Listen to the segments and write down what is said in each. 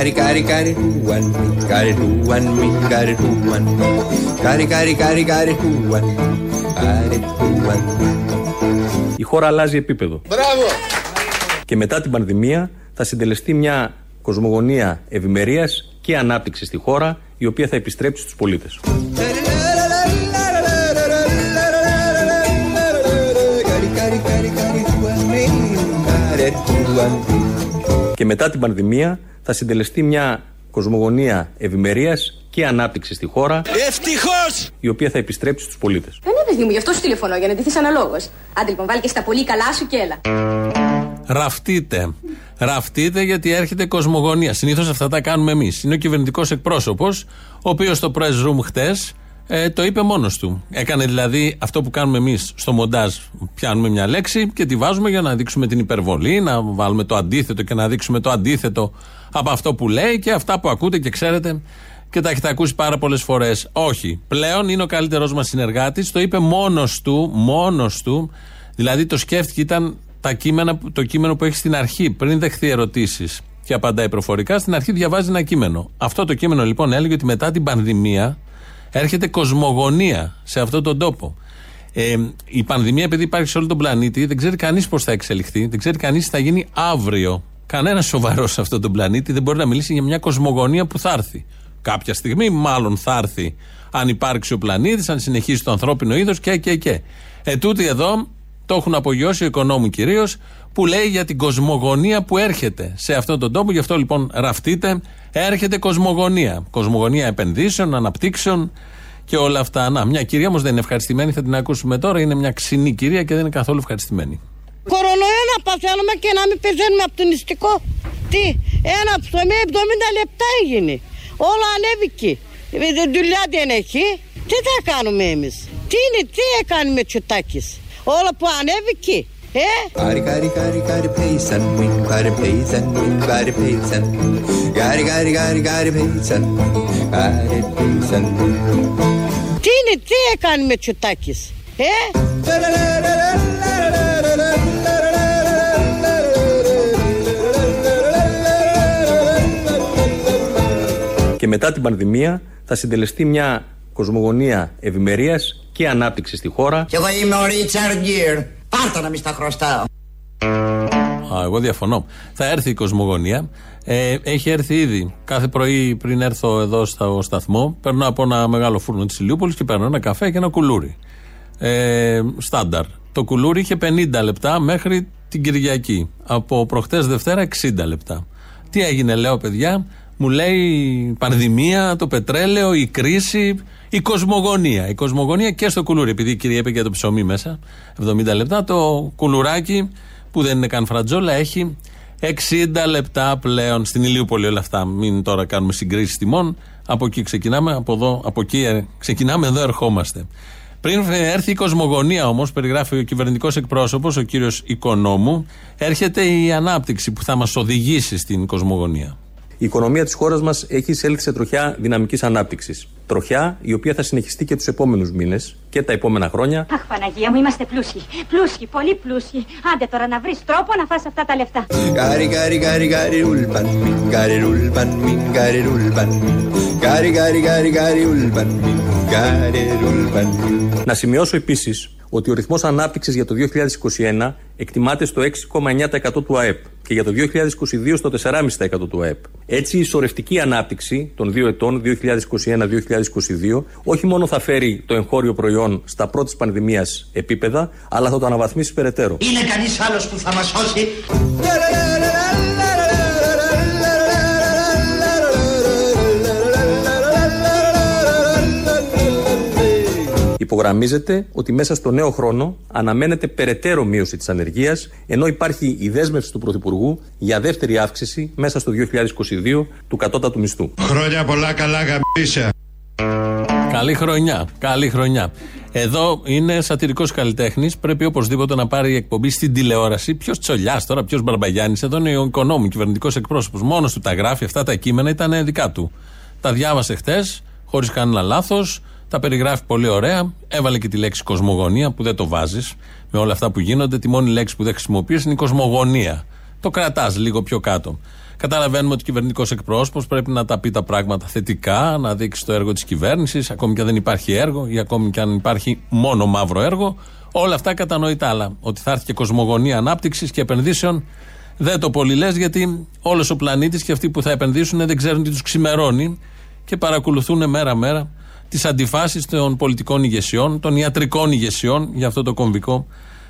Κάρι, κάρι, κάρι, τουαν, κάρι, τουαν, κάρι, τουαν. Κάρι, κάρι, κάρι, κάρι, τουαν, κάρι, τουαν. Η χώρα αλλάζει επίπεδο. Μπράβο! Και μετά την πανδημία θα συντελεστεί μια κοσμογονία ευημερίας και ανάπτυξης στη χώρα, η οποία θα επιστρέψει στους πολίτες. Και μετά την πανδημία θα συντελεστεί μια κοσμογονία ευημερίας και ανάπτυξης στη χώρα. Ευτυχώς! Η οποία θα επιστρέψει στους πολίτες. Δεν είναι παιδί μου, γι' αυτό σου τηλεφωνώ, για να ντυθείς αναλόγως. Άντε λοιπόν, βάλει και στα πολύ καλά σου και έλα. Ραφτείτε. Ραφτείτε γιατί έρχεται κοσμογονία. Συνήθως αυτά τα κάνουμε εμείς. Είναι ο κυβερνητικός εκπρόσωπος, ο οποίος στο press room χτες ε, το είπε μόνος του. Έκανε δηλαδή αυτό που κάνουμε εμείς στο μοντάζ. Πιάνουμε μια λέξη και τη βάζουμε για να δείξουμε την υπερβολή, να βάλουμε το αντίθετο και να δείξουμε το αντίθετο από αυτό που λέει και αυτά που ακούτε και ξέρετε και τα έχετε ακούσει πάρα πολλές φορές. Όχι. Πλέον είναι ο καλύτερός μας συνεργάτης. Το είπε μόνος του, μόνος του. Δηλαδή το σκέφτηκε, ήταν τα κείμενα, το κείμενο που έχει στην αρχή, πριν δεχθεί ερωτήσεις και απαντάει προφορικά. Στην αρχή διαβάζει ένα κείμενο. Αυτό το κείμενο λοιπόν έλεγε ότι μετά την πανδημία έρχεται κοσμογονία σε αυτόν τον τόπο. Ε, η πανδημία, επειδή υπάρχει σε όλο τον πλανήτη, δεν ξέρει κανείς πώς θα εξελιχθεί, δεν ξέρει κανείς τι θα γίνει αύριο. Κανένας σοβαρός σε αυτόν τον πλανήτη δεν μπορεί να μιλήσει για μια κοσμογονία που θα έρθει. Κάποια στιγμή, μάλλον θα έρθει, αν υπάρξει ο πλανήτης, αν συνεχίσει το ανθρώπινο είδος και, και, και. Ε, τούτοι εδώ το έχουν απογειώσει ο οικονόμου κυρίως, που λέει για την κοσμογονία που έρχεται σε αυτόν τον τόπο. Γι' αυτό λοιπόν ραφτείτε, έρχεται κοσμογονία. Κοσμογονία επενδύσεων, αναπτύξεων και όλα αυτά. Να, μια κυρία όμως δεν είναι ευχαριστημένη, θα την ακούσουμε τώρα. Είναι μια ξινή κυρία και δεν είναι καθόλου ευχαριστημένη. Κορονοϊό να παθαίνουμε και να μην πεθαίνουμε από το νηστικό. Τι, ένα ψωμί 70 λεπτά έγινε. Όλα ανέβηκε. Ε, δουλειά δεν έχει. Τι θα κάνουμε εμείς; Τι είναι, τι έκανε με τσουτάκης. Όλα που ανέβηκε. Ε, Κάρι, κάρι, κάρι, κάρι, πέισαν, μην, κάρι, πέισαν, μην, κάρι, πέισαν. Κάρι, κάρι, κάρι, κάρι, πέισαν, κάρι, πέισαν. τι είναι, τι έκανε με τσουτάκης. Ε, Και μετά την πανδημία θα συντελεστεί μια κοσμογονία ευημερίας και ανάπτυξης στη χώρα. Κι εγώ είμαι ο Ρίτσαρντ Γκίρ. Πάρτα να μην στα χρωστάω. Α, εγώ διαφωνώ. Θα έρθει η κοσμογονία. Ε, έχει έρθει ήδη. Κάθε πρωί πριν έρθω εδώ στο σταθμό, παίρνω από ένα μεγάλο φούρνο της Ηλιούπολης και παίρνω ένα καφέ και ένα κουλούρι. Ε, στάνταρ. Το κουλούρι είχε 50 λεπτά μέχρι την Κυριακή. Από προχτές Δευτέρα 60 λεπτά. Τι έγινε, λέω παιδιά, μου λέει η πανδημία, το πετρέλαιο, η κρίση, η κοσμογονία. Η κοσμογονία και στο κουλούρι. Επειδή η κυρία είπε και το ψωμί μέσα, 70 λεπτά, το κουλουράκι που δεν είναι καν φρατζόλα έχει 60 λεπτά πλέον στην Ηλιούπολη όλα αυτά. Μην τώρα κάνουμε συγκρίσεις τιμών. Από εκεί ξεκινάμε, από, εδώ, από εκεί ε, ξεκινάμε, εδώ ερχόμαστε. Πριν έρθει η κοσμογονία όμως, περιγράφει ο κυβερνητικός εκπρόσωπος, ο κύριος Οικονόμου, έρχεται η ανάπτυξη που θα μας οδηγήσει στην κοσμογονία. Η οικονομία της χώρας μας έχει εισέλθει σε τροχιά δυναμικής ανάπτυξης. Τροχιά η οποία θα συνεχιστεί και τους επόμενους μήνες και τα επόμενα χρόνια. Αχ, Παναγία μου, είμαστε πλούσιοι. Πλούσιοι, πολύ πλούσιοι. Άντε τώρα να βρεις τρόπο να φας αυτά τα λεφτά. Κάρι, κάρι, κάρι, κάρι, ουλπαν, μην, κάρι, ουλπαν, μην, κάρι, ουλπαν, μην. Κάρι, κάρι, κάρι, κάρι, ουλπαν, μην, κάρι, ουλπαν, μην. Να σημειώσω επίσης ότι ο ρυθμός ανάπτυξης για το 2021 εκτιμάται στο 6,9% του ΑΕΠ και για το 2022 στο 4,5% του ΑΕΠ. Έτσι, η ισορρευτική ανάπτυξη των δύο ετών 2021-2022 όχι μόνο θα φέρει το εγχώριο προϊόν στα πρώτης πανδημίας επίπεδα, αλλά θα το αναβαθμίσει περαιτέρω. Είναι κανείς άλλος που θα μας σώσει; Υπογραμμίζεται ότι μέσα στο νέο χρόνο αναμένεται περαιτέρω μείωση της ανεργίας, ενώ υπάρχει η δέσμευση του Πρωθυπουργού για δεύτερη αύξηση μέσα στο 2022 του κατώτατου μισθού. Χρόνια πολλά καλά γαμπίσια. Καλή χρονιά. Καλή χρονιά. Εδώ είναι σατυρικός καλλιτέχνης. Πρέπει οπωσδήποτε να πάρει η εκπομπή στην τηλεόραση. Ποιος τσολιάς τώρα, ποιος Μπαρμπαγιάννης. Εδώ είναι ο οικονόμου, κυβερνητικός εκπρόσωπος. Μόνος του τα γράφει. Αυτά τα κείμενα ήταν δικά του. Τα διάβασε χτες, χωρίς κανένα λάθος. Τα περιγράφει πολύ ωραία. Έβαλε και τη λέξη κοσμογονία που δεν το βάζεις. Με όλα αυτά που γίνονται, τη μόνη λέξη που δεν χρησιμοποιείς είναι η κοσμογονία. Το κρατάς λίγο πιο κάτω. Καταλαβαίνουμε ότι ο κυβερνητικός εκπρόσωπος πρέπει να τα πει τα πράγματα θετικά, να δείξει το έργο της κυβέρνησης, ακόμη και αν δεν υπάρχει έργο ή ακόμη και αν υπάρχει μόνο μαύρο έργο. Όλα αυτά κατανοητά. Αλλά ότι θα έρθει και κοσμογονία ανάπτυξης και επενδύσεων δεν το πολύ λες γιατί όλος ο πλανήτης και αυτοί που θα επενδύσουν δεν ξέρουν τι τους ξημερώνει και παρακολουθούν μέρα-μέρα τις αντιφάσεις των πολιτικών ηγεσιών, των ιατρικών ηγεσιών για αυτό το κομβικό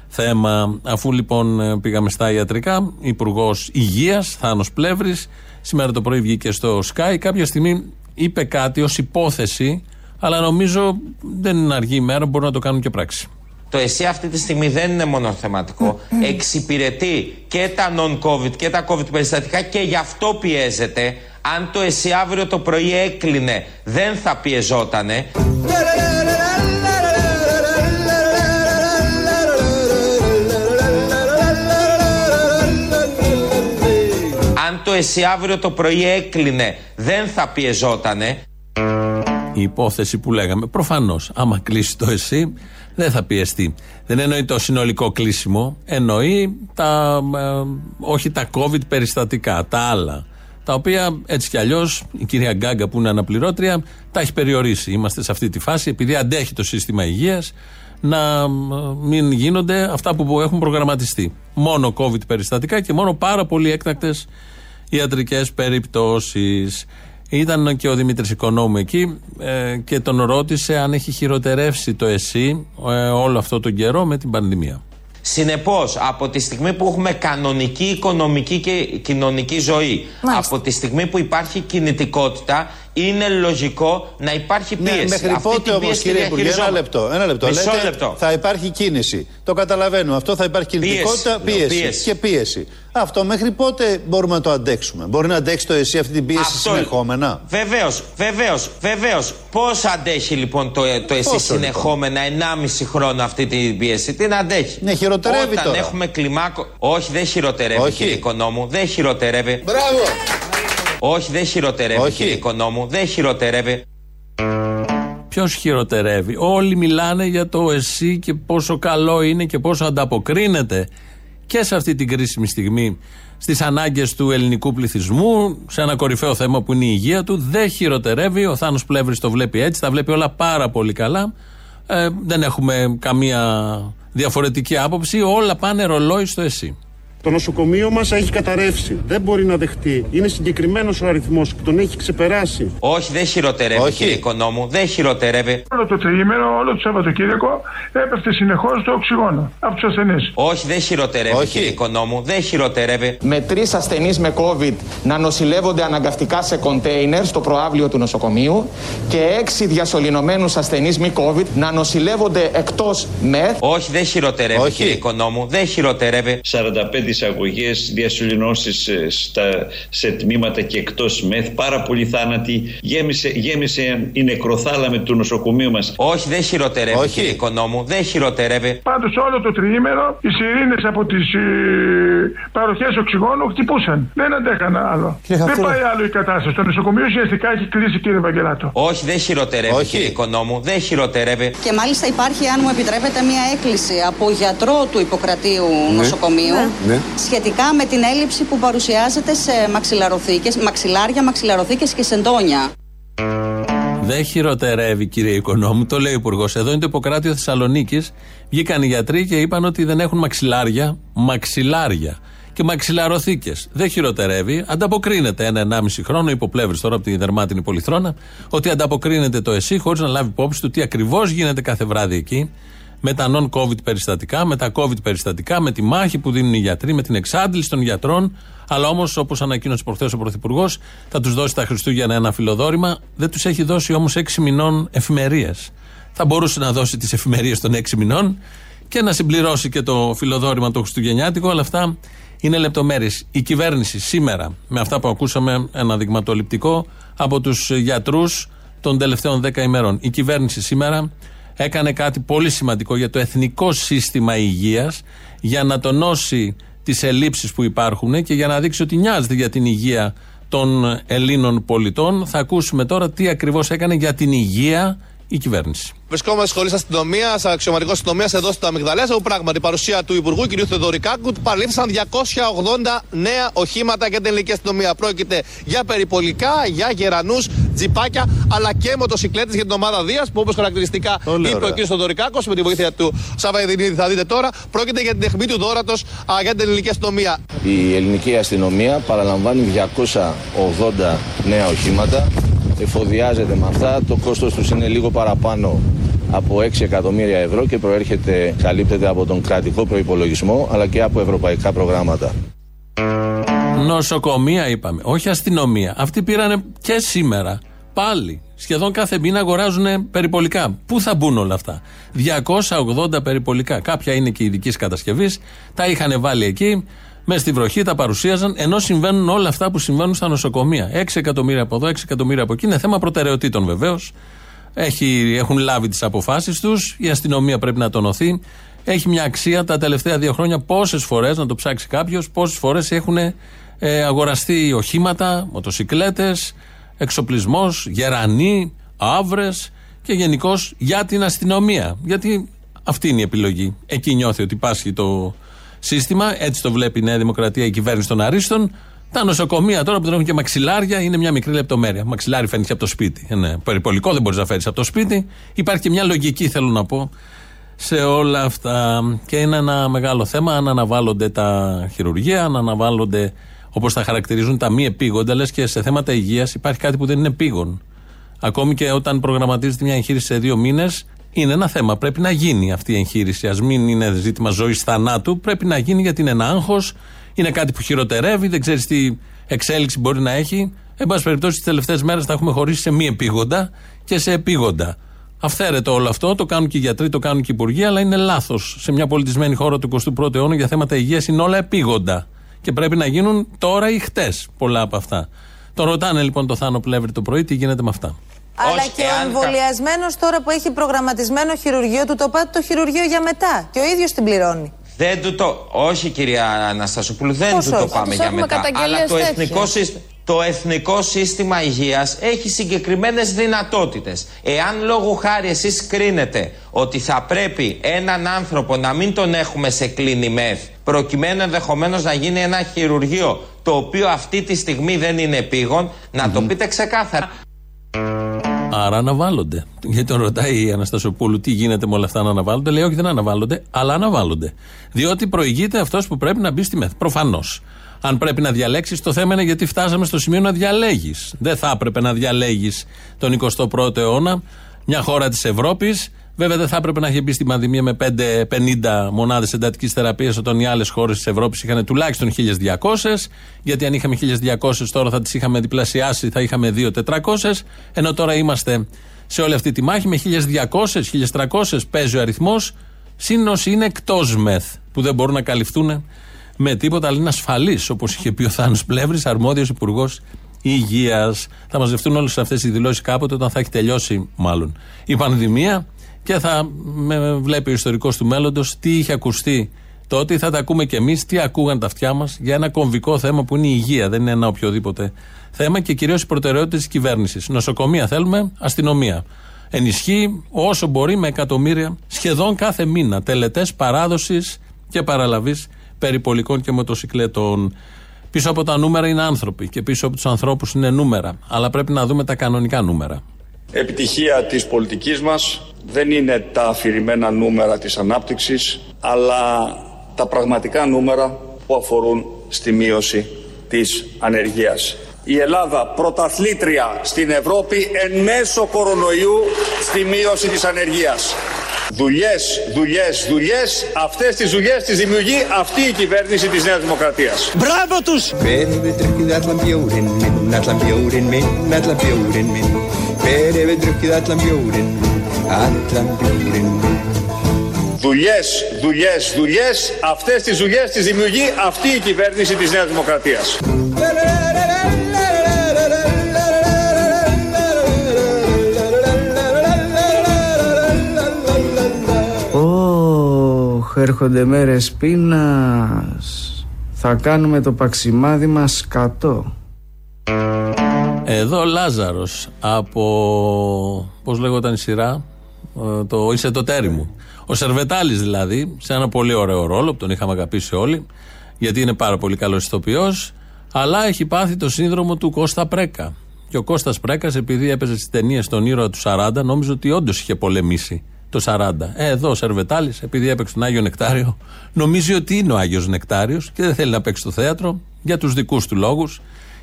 θέμα. Αφού λοιπόν πήγαμε στα ιατρικά, Υπουργός Υγείας, Θάνος Πλεύρης, σήμερα το πρωί βγήκε στο Sky. Κάποια στιγμή είπε κάτι ως υπόθεση, αλλά νομίζω δεν είναι αργή ημέρα, μπορούν να το κάνουν και πράξη. Το ΕΣΥ αυτή τη στιγμή δεν είναι μόνο θεματικό. Εξυπηρετεί και τα non-COVID και τα COVID περιστατικά και γι' αυτό πιέζεται. Αν το ΕΣΥ αύριο το πρωί έκλεινε, δεν θα πιεζότανε. Αν το ΕΣΥ αύριο το πρωί έκλεινε, δεν θα πιεζότανε. Η υπόθεση που λέγαμε. Προφανώς, άμα κλείσει το ΕΣΥ, δεν θα πιεστεί. Δεν εννοεί το συνολικό κλείσιμο, εννοεί τα, ε, όχι τα COVID περιστατικά, τα άλλα. Τα οποία έτσι κι αλλιώς η κυρία Γκάγκα που είναι αναπληρώτρια τα έχει περιορίσει. Είμαστε σε αυτή τη φάση επειδή αντέχει το σύστημα υγείας να ε, μην γίνονται αυτά που έχουν προγραμματιστεί. Μόνο COVID περιστατικά και μόνο πάρα πολύ έκτακτες ιατρικές περιπτώσεις. Ήταν και ο Δημήτρης Οικονόμου εκεί ε, και τον ρώτησε αν έχει χειροτερεύσει το ΕΣΥ ε, όλο αυτό τον καιρό με την πανδημία. Συνεπώς, από τη στιγμή που έχουμε κανονική οικονομική και κοινωνική ζωή, από τη στιγμή που υπάρχει κινητικότητα, είναι λογικό να υπάρχει Ναι, πίεση. μέχρι Αυτή πότε την όμως, πίεση κύριε τη Υπουργέ, ένα διαχειριζόμαστε. λεπτό. Ένα λεπτό. Μισό Λέτε, λεπτό. θα υπάρχει κίνηση. Το καταλαβαίνω. Αυτό θα υπάρχει κινητικότητα, Πίεση, λέω, πίεση. πίεση. Και πίεση. Αυτό μέχρι πότε μπορούμε να το αντέξουμε; Μπορεί να αντέξει το ΕΣΥ αυτή την πίεση συνεχόμενα; Βεβαίως, βεβαίως, βεβαίως. Πώς αντέχει λοιπόν το, το ΕΣΥ Πόσο, λοιπόν; συνεχόμενα 1,5 χρόνο αυτή την πίεση; Τι να αντέχει. Ναι, χειροτερεύει Όταν τώρα. έχουμε κλιμάκο. Όχι, δεν χειροτερεύει, Όχι. κύριε Οικονόμου. Δεν χειροτερεύει. Μπράβο! Όχι, δεν χειροτερεύει, Όχι. κύριε Οικονόμου. Δεν χειροτερεύει. Ποιος χειροτερεύει; Όλοι μιλάνε για το ΕΣΥ και πόσο καλό είναι και πόσο ανταποκρίνεται και σε αυτή την κρίσιμη στιγμή στις ανάγκες του ελληνικού πληθυσμού, σε ένα κορυφαίο θέμα που είναι η υγεία του. Δεν χειροτερεύει. Ο Θάνος Πλεύρης το βλέπει έτσι, τα βλέπει όλα πάρα πολύ καλά. Ε, δεν έχουμε καμία διαφορετική άποψη. Όλα πάνε ρολόι στο ΕΣΥ. Το νοσοκομείο μας έχει καταρρεύσει. Δεν μπορεί να δεχτεί. Είναι συγκεκριμένος ο αριθμός και τον έχει ξεπεράσει. Όχι, δεν χειροτερεύει, Όχι. κύριε Οικονόμου. Δεν χειροτερεύει. Όλο το τριήμερο, όλο το Σαββατοκύριακο έπεφτε συνεχώς το οξυγόνο από τους ασθενείς. Όχι, δεν χειροτερεύει, Όχι. κύριε Οικονόμου. Δεν χειροτερεύει. με τρεις ασθενείς με COVID να νοσηλεύονται αναγκαστικά σε κοντέινερ στο προάβλιο του νοσοκομείου και έξι διασωληνωμένους ασθενείς μη COVID να νοσηλεύονται εκτός ΜΕΘ. Όχι, δεν χειροτερεύει, Όχι. κύριε Οικονόμου. Δεν χειροτερεύει. 45 εισαγωγές, διασωληνώσεις σε τμήματα και εκτός ΜΕΘ, πάρα πολλοί θάνατοι. Γέμισε, γέμισε η νεκροθάλαμη του νοσοκομείου μας. Όχι, δεν χειροτερεύει, Όχι. κύριε Οικονόμου. Δεν χειροτερεύει. Πάντως όλο το τριήμερο οι σιρήνες από τις παροχές οξυγόνου χτυπούσαν. Δεν αντέχαν άλλο. Κύριε δεν Χαφούρα. πάει άλλο η κατάσταση. Το νοσοκομείο ουσιαστικά έχει κλείσει, κύριε Βαγγελάτο. Όχι, δεν χειροτερεύει, Όχι. κύριε Οικονόμου. Δεν χειροτερεύει. Και μάλιστα υπάρχει, αν μου επιτρέπετε, μια έκκληση από γιατρό του Ιπποκρατίου νοσοκομείου Ναι. Σχετικά με την έλλειψη που παρουσιάζεται σε μαξιλαροθήκες, μαξιλάρια, μαξιλαροθήκες και σεντόνια. Δεν χειροτερεύει, κύριε Οικονόμου, το λέει ο Υπουργός. Εδώ είναι το Ιπποκράτιο Θεσσαλονίκης. Βγήκαν οι γιατροί και είπαν ότι δεν έχουν μαξιλάρια, μαξιλάρια και μαξιλαροθήκες. Δεν χειροτερεύει. Ανταποκρίνεται ένα-ενάμιση χρόνο, υποπλεύρης τώρα από τη δερμάτινη πολυθρόνα, ότι ανταποκρίνεται το ΕΣΥ χωρίς να λάβει υπόψη του τι ακριβώς γίνεται κάθε βράδυ εκεί με τα non-COVID περιστατικά, με τα COVID περιστατικά, με τη μάχη που δίνουν οι γιατροί, με την εξάντληση των γιατρών. Αλλά όμως, όπως ανακοίνωσε προχθές ο Πρωθυπουργός, θα τους δώσει τα Χριστούγεννα ένα φιλοδόρημα. Δεν τους έχει δώσει όμως έξι μηνών εφημερίε. Θα μπορούσε να δώσει τις εφημερίες των έξι μηνών και να συμπληρώσει και το φιλοδόρημα το Χριστουγεννιάτικο, αλλά αυτά είναι λεπτομέρειες. Η κυβέρνηση σήμερα, με αυτά που ακούσαμε, ένα δειγματοληπτικό από τους γιατρούς των τελευταίων δέκα ημερών. Η κυβέρνηση σήμερα έκανε κάτι πολύ σημαντικό για το εθνικό σύστημα υγείας για να τονώσει τις ελλείψεις που υπάρχουν και για να δείξει ότι νοιάζεται για την υγεία των Ελλήνων πολιτών. Θα ακούσουμε τώρα τι ακριβώς έκανε για την υγεία η κυβέρνηση. Βρισκόμαστε σχολή αστυνομίας, αξιωματικός αστυνομίας εδώ στο Αμυγδαλέα, όπου πράγματι παρουσία του Υπουργού κ. Θεοδωρικάκου παρλήφθησαν 280 νέα οχήματα για την ελληνική αστυνομία. Πρόκειται για περιπολικά, για γερανούς, τζιπάκια, αλλά και μοτοσυκλέτες για την ομάδα Δίας, που όπως χαρακτηριστικά είπε ο κ. Θεοδωρικάκος, με τη βοήθεια του Σαββαϊδινίδη, θα δείτε τώρα, πρόκειται για την τεχνή του δόρατος για την ελληνική αστυνομία. Η ελληνική αστυνομία παραλαμβάνει 280 νέα οχήματα εφοδιάζεται με αυτά. Το κόστος τους είναι λίγο παραπάνω από 6 εκατομμύρια ευρώ και προέρχεται, καλύπτεται από τον κρατικό προϋπολογισμό αλλά και από ευρωπαϊκά προγράμματα. Νοσοκομεία είπαμε, όχι αστυνομία. Αυτοί πήρανε και σήμερα. Πάλι. Σχεδόν κάθε μήνα αγοράζουν περιπολικά. Πού θα μπουν όλα αυτά; 280 περιπολικά. Κάποια είναι και ειδικής κατασκευής. Τα είχαν βάλει εκεί με στη βροχή τα παρουσίαζαν, ενώ συμβαίνουν όλα αυτά που συμβαίνουν στα νοσοκομεία. 6 εκατομμύρια από εδώ, 6 εκατομμύρια από εκεί. Είναι θέμα προτεραιοτήτων βεβαίως. Έχουν λάβει τις αποφάσεις τους. Η αστυνομία πρέπει να τονωθεί. Έχει μια αξία τα τελευταία δύο χρόνια. Πόσες φορές, να το ψάξει κάποιος, πόσες φορές έχουν ε, αγοραστεί οχήματα, μοτοσυκλέτες, εξοπλισμός, γερανοί, άβρες και γενικώς για την αστυνομία. Γιατί αυτή είναι η επιλογή. Εκεί νιώθει ότι πάσχει το, σύστημα. Έτσι το βλέπει η Νέα Δημοκρατία, η κυβέρνηση των Αρίστων. Τα νοσοκομεία τώρα που δεν έχουν και μαξιλάρια είναι μια μικρή λεπτομέρεια. Μαξιλάρι φαίνεται από το σπίτι. Είναι περιπολικό, δεν μπορείς να φέρεις από το σπίτι. Υπάρχει και μια λογική, θέλω να πω, σε όλα αυτά. Και είναι ένα μεγάλο θέμα αν αναβάλλονται τα χειρουργεία, αν αναβάλλονται όπως τα χαρακτηρίζουν τα μη επίγοντα. Λες και σε θέματα υγείας υπάρχει κάτι που δεν είναι επίγον. Ακόμη και όταν προγραμματίζεται μια εγχείρηση σε δύο μήνες, είναι ένα θέμα. Πρέπει να γίνει αυτή η εγχείρηση. Α μην είναι ζήτημα ζωής θανάτου. Πρέπει να γίνει γιατί είναι ένα άγχος, είναι κάτι που χειροτερεύει, δεν ξέρεις τι εξέλιξη μπορεί να έχει. Εν πάση περιπτώσει, τις τελευταίες μέρες τα έχουμε χωρίσει σε μη επίγοντα και σε επίγοντα. Αυθαίρετο όλο αυτό, το κάνουν και οι γιατροί, το κάνουν και οι υπουργοί, αλλά είναι λάθος. Σε μια πολιτισμένη χώρα του 21ου αιώνα για θέματα υγείας είναι όλα επίγοντα. Και πρέπει να γίνουν τώρα ή χτες πολλά από αυτά. Το ρωτάνε λοιπόν το Θάνο Πλεύρη το πρωί, τι γίνεται με αυτά. Αλλά και ο εμβολιασμένος τώρα που έχει προγραμματισμένο χειρουργείο του, το πάτε το χειρουργείο για μετά. Και ο ίδιος την πληρώνει. Δεν του το. Όχι, κυρία Αναστασοπούλου, δεν του το πάμε για μετά. Αλλά το εθνικό, σύστημα, το εθνικό σύστημα υγείας έχει συγκεκριμένες δυνατότητες. Εάν λόγω χάρη εσείς κρίνετε ότι θα πρέπει έναν άνθρωπο να μην τον έχουμε σε κλίνη μεθ, προκειμένου ενδεχομένως να γίνει ένα χειρουργείο το οποίο αυτή τη στιγμή δεν είναι επίγον, να το πείτε ξεκάθαρα. Άρα αναβάλλονται. Γιατί τον ρωτάει η Αναστασοπούλου τι γίνεται με όλα αυτά να αναβάλλονται. Λέει όχι δεν αναβάλλονται, αλλά αναβάλλονται. Διότι προηγείται αυτός που πρέπει να μπει στη ΜΕΘ. Προφανώς. Αν πρέπει να διαλέξεις, το θέμα είναι γιατί φτάσαμε στο σημείο να διαλέγεις. Δεν θα έπρεπε να διαλέγεις τον 21ο αιώνα μια χώρα της Ευρώπης Βέβαια δεν θα έπρεπε να έχει μπει στη πανδημία με 5-50 μονάδες εντατικής θεραπείας όταν οι άλλες χώρες της Ευρώπης είχαν τουλάχιστον 1.200. Γιατί αν είχαμε 1.200 τώρα θα τις είχαμε διπλασιάσει, θα είχαμε 2.400. Ενώ τώρα είμαστε σε όλη αυτή τη μάχη με 1.200, 1.300 παίζει ο αριθμός. Συν όσοι είναι εκτός μεθ που δεν μπορούν να καλυφθούν με τίποτα, αλλά είναι ασφαλεί όπως είχε πει ο Θάνος Πλεύρης, αρμόδιος υπουργός υγείας. Θα μαζευτούν όλες αυτές οι δηλώσεις κάποτε όταν θα έχει τελειώσει, μάλλον, η πανδημία και θα με βλέπει ο ιστορικός του μέλλοντος τι είχε ακουστεί τότε, θα τα ακούμε κι εμείς, τι ακούγαν τα αυτιά μας για ένα κομβικό θέμα που είναι η υγεία, δεν είναι ένα οποιοδήποτε θέμα και κυρίως οι προτεραιότητες της κυβέρνησης. Νοσοκομεία θέλουμε, αστυνομία. Ενισχύει όσο μπορεί με εκατομμύρια σχεδόν κάθε μήνα τελετές παράδοσης και παραλαβής περιπολικών και μοτοσυκλέτων. Πίσω από τα νούμερα είναι άνθρωποι και πίσω από τους ανθρώπους είναι νούμερα. Αλλά πρέπει να δούμε τα κανονικά νούμερα. Επιτυχία της πολιτικής μας δεν είναι τα αφηρημένα νούμερα της ανάπτυξης, αλλά τα πραγματικά νούμερα που αφορούν στη μείωση της ανεργίας. Η Ελλάδα πρωταθλήτρια στην Ευρώπη εν μέσω κορονοϊού στη μείωση της ανεργίας. Δουλειές, δουλειές, δουλειές, αυτές τις δουλειές τις δημιουργεί αυτή η κυβέρνηση της Νέας Δημοκρατίας. Μπράβο τους! Hver hefur drukkið allan bjórin Allan bjórin Δουλειές, δουλειές, δουλειές. Αυτές τις δουλειές τις δημιουργεί αυτή η κυβέρνηση της Νέας Δημοκρατίας. Ωχ, έρχονται μέρες πείνας. Θα κάνουμε το παξιμάδι μας κατώ Εδώ Λάζαρος από. Πώς λέγονταν η σειρά, ε, το Είσαι το τέρι μου. Ο Σερβετάλης δηλαδή, σε ένα πολύ ωραίο ρόλο που τον είχαμε αγαπήσει όλοι, γιατί είναι πάρα πολύ καλός ηθοποιός, αλλά έχει πάθει το σύνδρομο του Κώστα Πρέκα. Και ο Κώστας Πρέκας, επειδή έπαιζε στις ταινίες τον ήρωα του 40, νόμιζε ότι όντως είχε πολεμήσει το 40. Ε, εδώ ο Σερβετάλης, επειδή έπαιξε τον Άγιο Νεκτάριο, νομίζει ότι είναι ο Άγιος Νεκτάριος και δεν θέλει να παίξει στο θέατρο για τους δικούς του λόγους.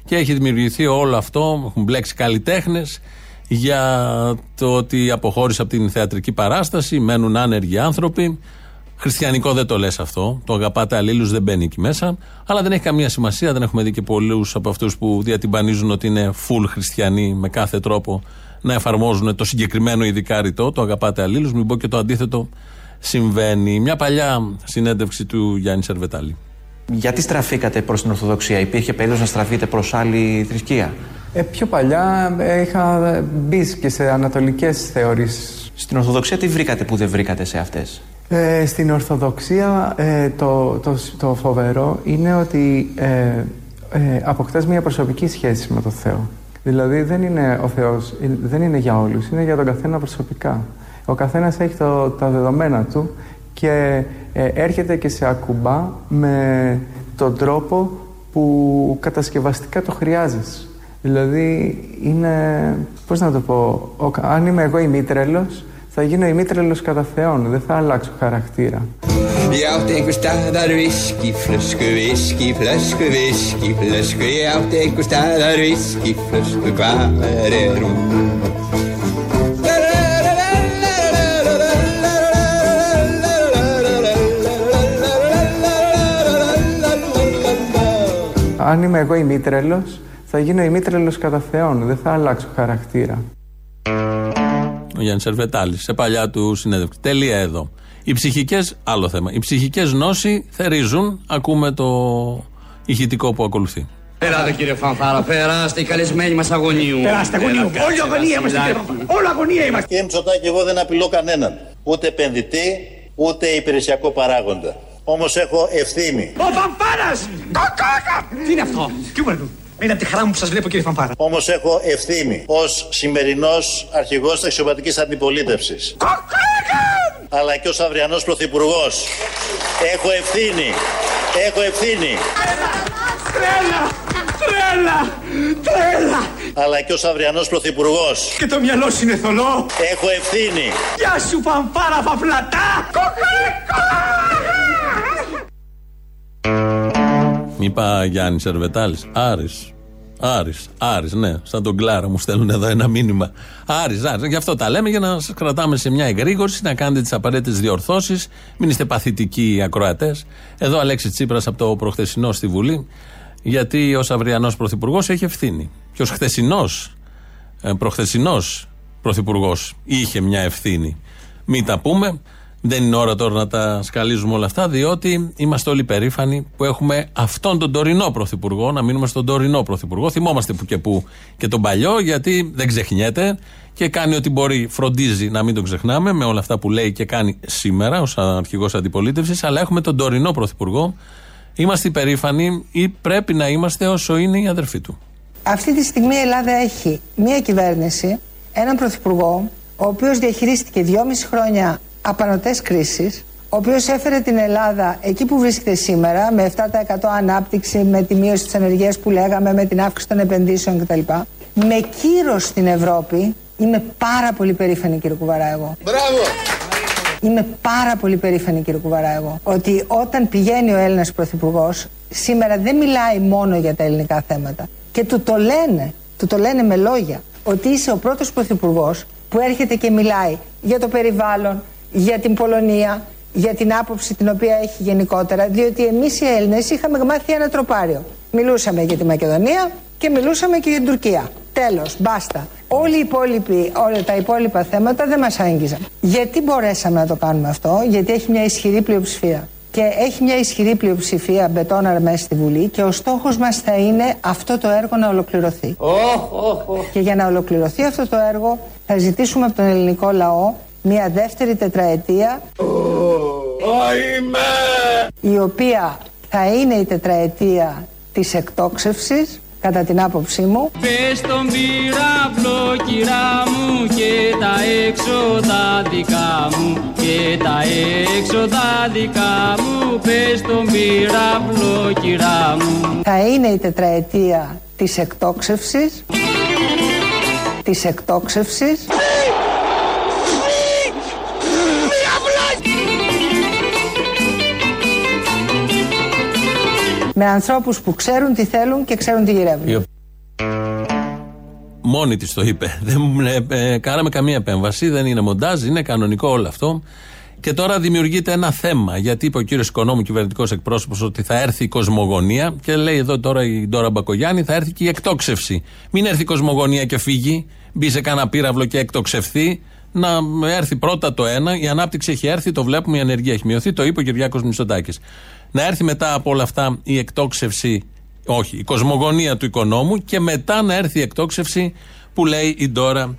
Και έχει δημιουργηθεί όλο αυτό, έχουν μπλέξει καλλιτέχνες για το ότι αποχώρησε από την θεατρική παράσταση, μένουν άνεργοι άνθρωποι. Χριστιανικό δεν το λες αυτό. Το αγαπάτε αλλήλους, δεν μπαίνει εκεί μέσα. Αλλά δεν έχει καμία σημασία. Δεν έχουμε δει και πολλούς από αυτούς που διατυμπανίζουν ότι είναι full χριστιανοί με κάθε τρόπο να εφαρμόζουν το συγκεκριμένο ειδικά ρητό. Το αγαπάτε αλλήλους. Μην πω και το αντίθετο συμβαίνει. Μια παλιά συνέντευξη του Γιάννη Σερβετάλη. Γιατί στραφήκατε προς την Ορθοδοξία, Υπήρχε περίοδος να στραφείτε προς άλλη θρησκεία; Ε, πιο παλιά ε, είχα μπει και σε ανατολικές θεωρήσεις. Στην Ορθοδοξία τι βρήκατε που δεν βρήκατε σε αυτές; Ε, στην Ορθοδοξία ε, το, το, το φοβερό είναι ότι ε, ε, αποκτάς μια προσωπική σχέση με τον Θεό. Δηλαδή δεν είναι ο Θεός, δεν είναι για όλους, είναι για τον καθένα προσωπικά. Ο καθένας έχει το, τα δεδομένα του και ε, έρχεται και σε ακουμπά με τον τρόπο που κατασκευαστικά το χρειάζεσαι. Δηλαδή είναι, πώς να το πω, αν είμαι εγώ ημίτρελος, θα γίνω ημίτρελος κατά Θεόν, δεν θα αλλάξω χαρακτήρα. Ég átti einhver staðar viskiflösku, viskiflösku, viskiflösku Ég átti einhver staðar viskiflösku, hvað er hún? Αν είμαι εγώ ημίτρελος, θα γίνω ημίτρελος κατά Θεόν, δεν θα αλλάξω χαρακτήρα. Ο Γιάννης Σερβετάλη, σε παλιά του συνέντευξη. Τελεία εδώ. Οι ψυχικές, άλλο θέμα. Οι ψυχικές νόσοι θερίζουν. Ακούμε το ηχητικό που ακολουθεί. Περάστε κύριε Φανφάρα, περάστε οι καλεσμένοι μας αγωνίου. Περάστε αγωνίου. Όλοι αγωνία είμαστε κύριε Όλο αγωνία είμαστε. Κύριε Μητσοτάκη, εγώ δεν απειλώ κανέναν. Ούτε επενδυτή, ούτε υπηρεσιακό παράγοντα. Όμως έχω ευθύνη. Ο Φανφάρας! Κοκόκα! Τι είναι αυτό, τι μου είναι από τη χαρά μου που σας βλέπω, κύριε Φανφάρα. Όμως έχω ευθύνη ως σημερινός αρχηγός της αξιωματικής αντιπολίτευσης. Αλλά και ως αυριανός πρωθυπουργός. Έχω ευθύνη. Έχω ευθύνη. Τρέλα! Τρέλα! Τρέλα! Αλλά και ως αυριανός πρωθυπουργός. Και το μυαλό σου είναι θολό. Έχω ευθύνη. Γεια σου, Φανφάρα, φαφλατά! Είπα Γιάννης Σερβετάλη. Άρης. Άρης, Άρης, ναι, σαν τον Κλάρα μου στέλνουν εδώ ένα μήνυμα. Άρης, Άρης, γι' αυτό τα λέμε για να σας κρατάμε σε μια εγρήγορση, να κάνετε τις απαραίτητες διορθώσεις, μην είστε παθητικοί ακροατές. Εδώ Αλέξης Τσίπρας από το προχθεσινό στη Βουλή, γιατί ω αυριανό πρωθυπουργός έχει ευθύνη. Και ως χθεσινός, προχθεσινός πρωθυπουργός είχε μια ευθύνη. Μην τα πούμε. Δεν είναι ώρα τώρα να τα σκαλίζουμε όλα αυτά, διότι είμαστε όλοι περήφανοι που έχουμε αυτόν τον τωρινό πρωθυπουργό, να μείνουμε στον τωρινό πρωθυπουργό. Θυμόμαστε που και που και τον παλιό, γιατί δεν ξεχνιέται και κάνει ό,τι μπορεί, φροντίζει να μην τον ξεχνάμε με όλα αυτά που λέει και κάνει σήμερα ως αρχηγός αντιπολίτευσης. Αλλά έχουμε τον τωρινό πρωθυπουργό. Είμαστε υπερήφανοι ή πρέπει να είμαστε όσο είναι οι αδερφοί του. Αυτή τη στιγμή η Ελλάδα έχει μία κυβέρνηση, έναν πρωθυπουργό, ο οποίος διαχειρίστηκε δυόμιση χρόνια απανοτές κρίσεις, ο οποίος έφερε την Ελλάδα εκεί που βρίσκεται σήμερα, με 7% ανάπτυξη, με τη μείωση της ανεργίας που λέγαμε, με την αύξηση των επενδύσεων κτλ. Με κύρος στην Ευρώπη, είμαι πάρα πολύ περήφανη κύριε Κουβαρά εγώ. Μπράβο! Είμαι πάρα πολύ περήφανη κύριε Κουβαρά εγώ, ότι όταν πηγαίνει ο Έλληνας Πρωθυπουργός, σήμερα δεν μιλάει μόνο για τα ελληνικά θέματα. Και του το λένε, του το λένε με λόγια, ότι είσαι ο πρώτος Πρωθυπουργός που έρχεται και μιλάει για το περιβάλλον, για την Πολωνία, για την άποψη την οποία έχει γενικότερα, διότι εμείς οι Έλληνες είχαμε μάθει ένα τροπάριο. Μιλούσαμε για τη Μακεδονία και μιλούσαμε και για την Τουρκία. Τέλος, μπάστα. Όλοι οι υπόλοιποι, όλα τα υπόλοιπα θέματα δεν μας άγγιζαν. Γιατί μπορέσαμε να το κάνουμε αυτό, γιατί έχει μια ισχυρή πλειοψηφία. Και έχει μια ισχυρή πλειοψηφία μπετόναρ μέσα στη Βουλή και ο στόχος μας θα είναι αυτό το έργο να ολοκληρωθεί. Oh, oh, oh. Και για να ολοκληρωθεί αυτό το έργο θα ζητήσουμε από τον ελληνικό λαό μια δεύτερη τετραετία. Η οποία θα είναι η τετραετία της εκτόξευσης κατά την άποψή μου. Πες τον πυράβλο κυρά μου και τα έξοδα δικά μου και τα έξοδα δικά μου. Πες τον πυράβλο κυρά μου. Θα είναι η τετραετία της εκτόξευσης, της εκτόξευσης. Ανθρώπους που ξέρουν τι θέλουν και ξέρουν τι γυρεύουν. Μόνη της το είπε. Δεν ε, ε, κάναμε καμία επέμβαση, δεν είναι μοντάζ, είναι κανονικό όλο αυτό. Και τώρα δημιουργείται ένα θέμα. Γιατί είπε ο κύριος Οικονόμου, κυβερνητικός εκπρόσωπος, ότι θα έρθει η κοσμογονία. Και λέει εδώ τώρα η Ντόρα Μπακογιάννη, θα έρθει και η εκτόξευση. Μην έρθει η κοσμογονία και φύγει, μπει σε κανένα πύραυλο και εκτοξευθεί. Να έρθει πρώτα το ένα. Η ανάπτυξη έχει έρθει, το βλέπουμε, η ανεργία έχει μειωθεί. Το είπε ο Κυριάκος Μητσοτάκης. Να έρθει μετά από όλα αυτά η εκτόξευση, όχι, η κοσμογονία του οικονόμου και μετά να έρθει η εκτόξευση που λέει η Ντόρα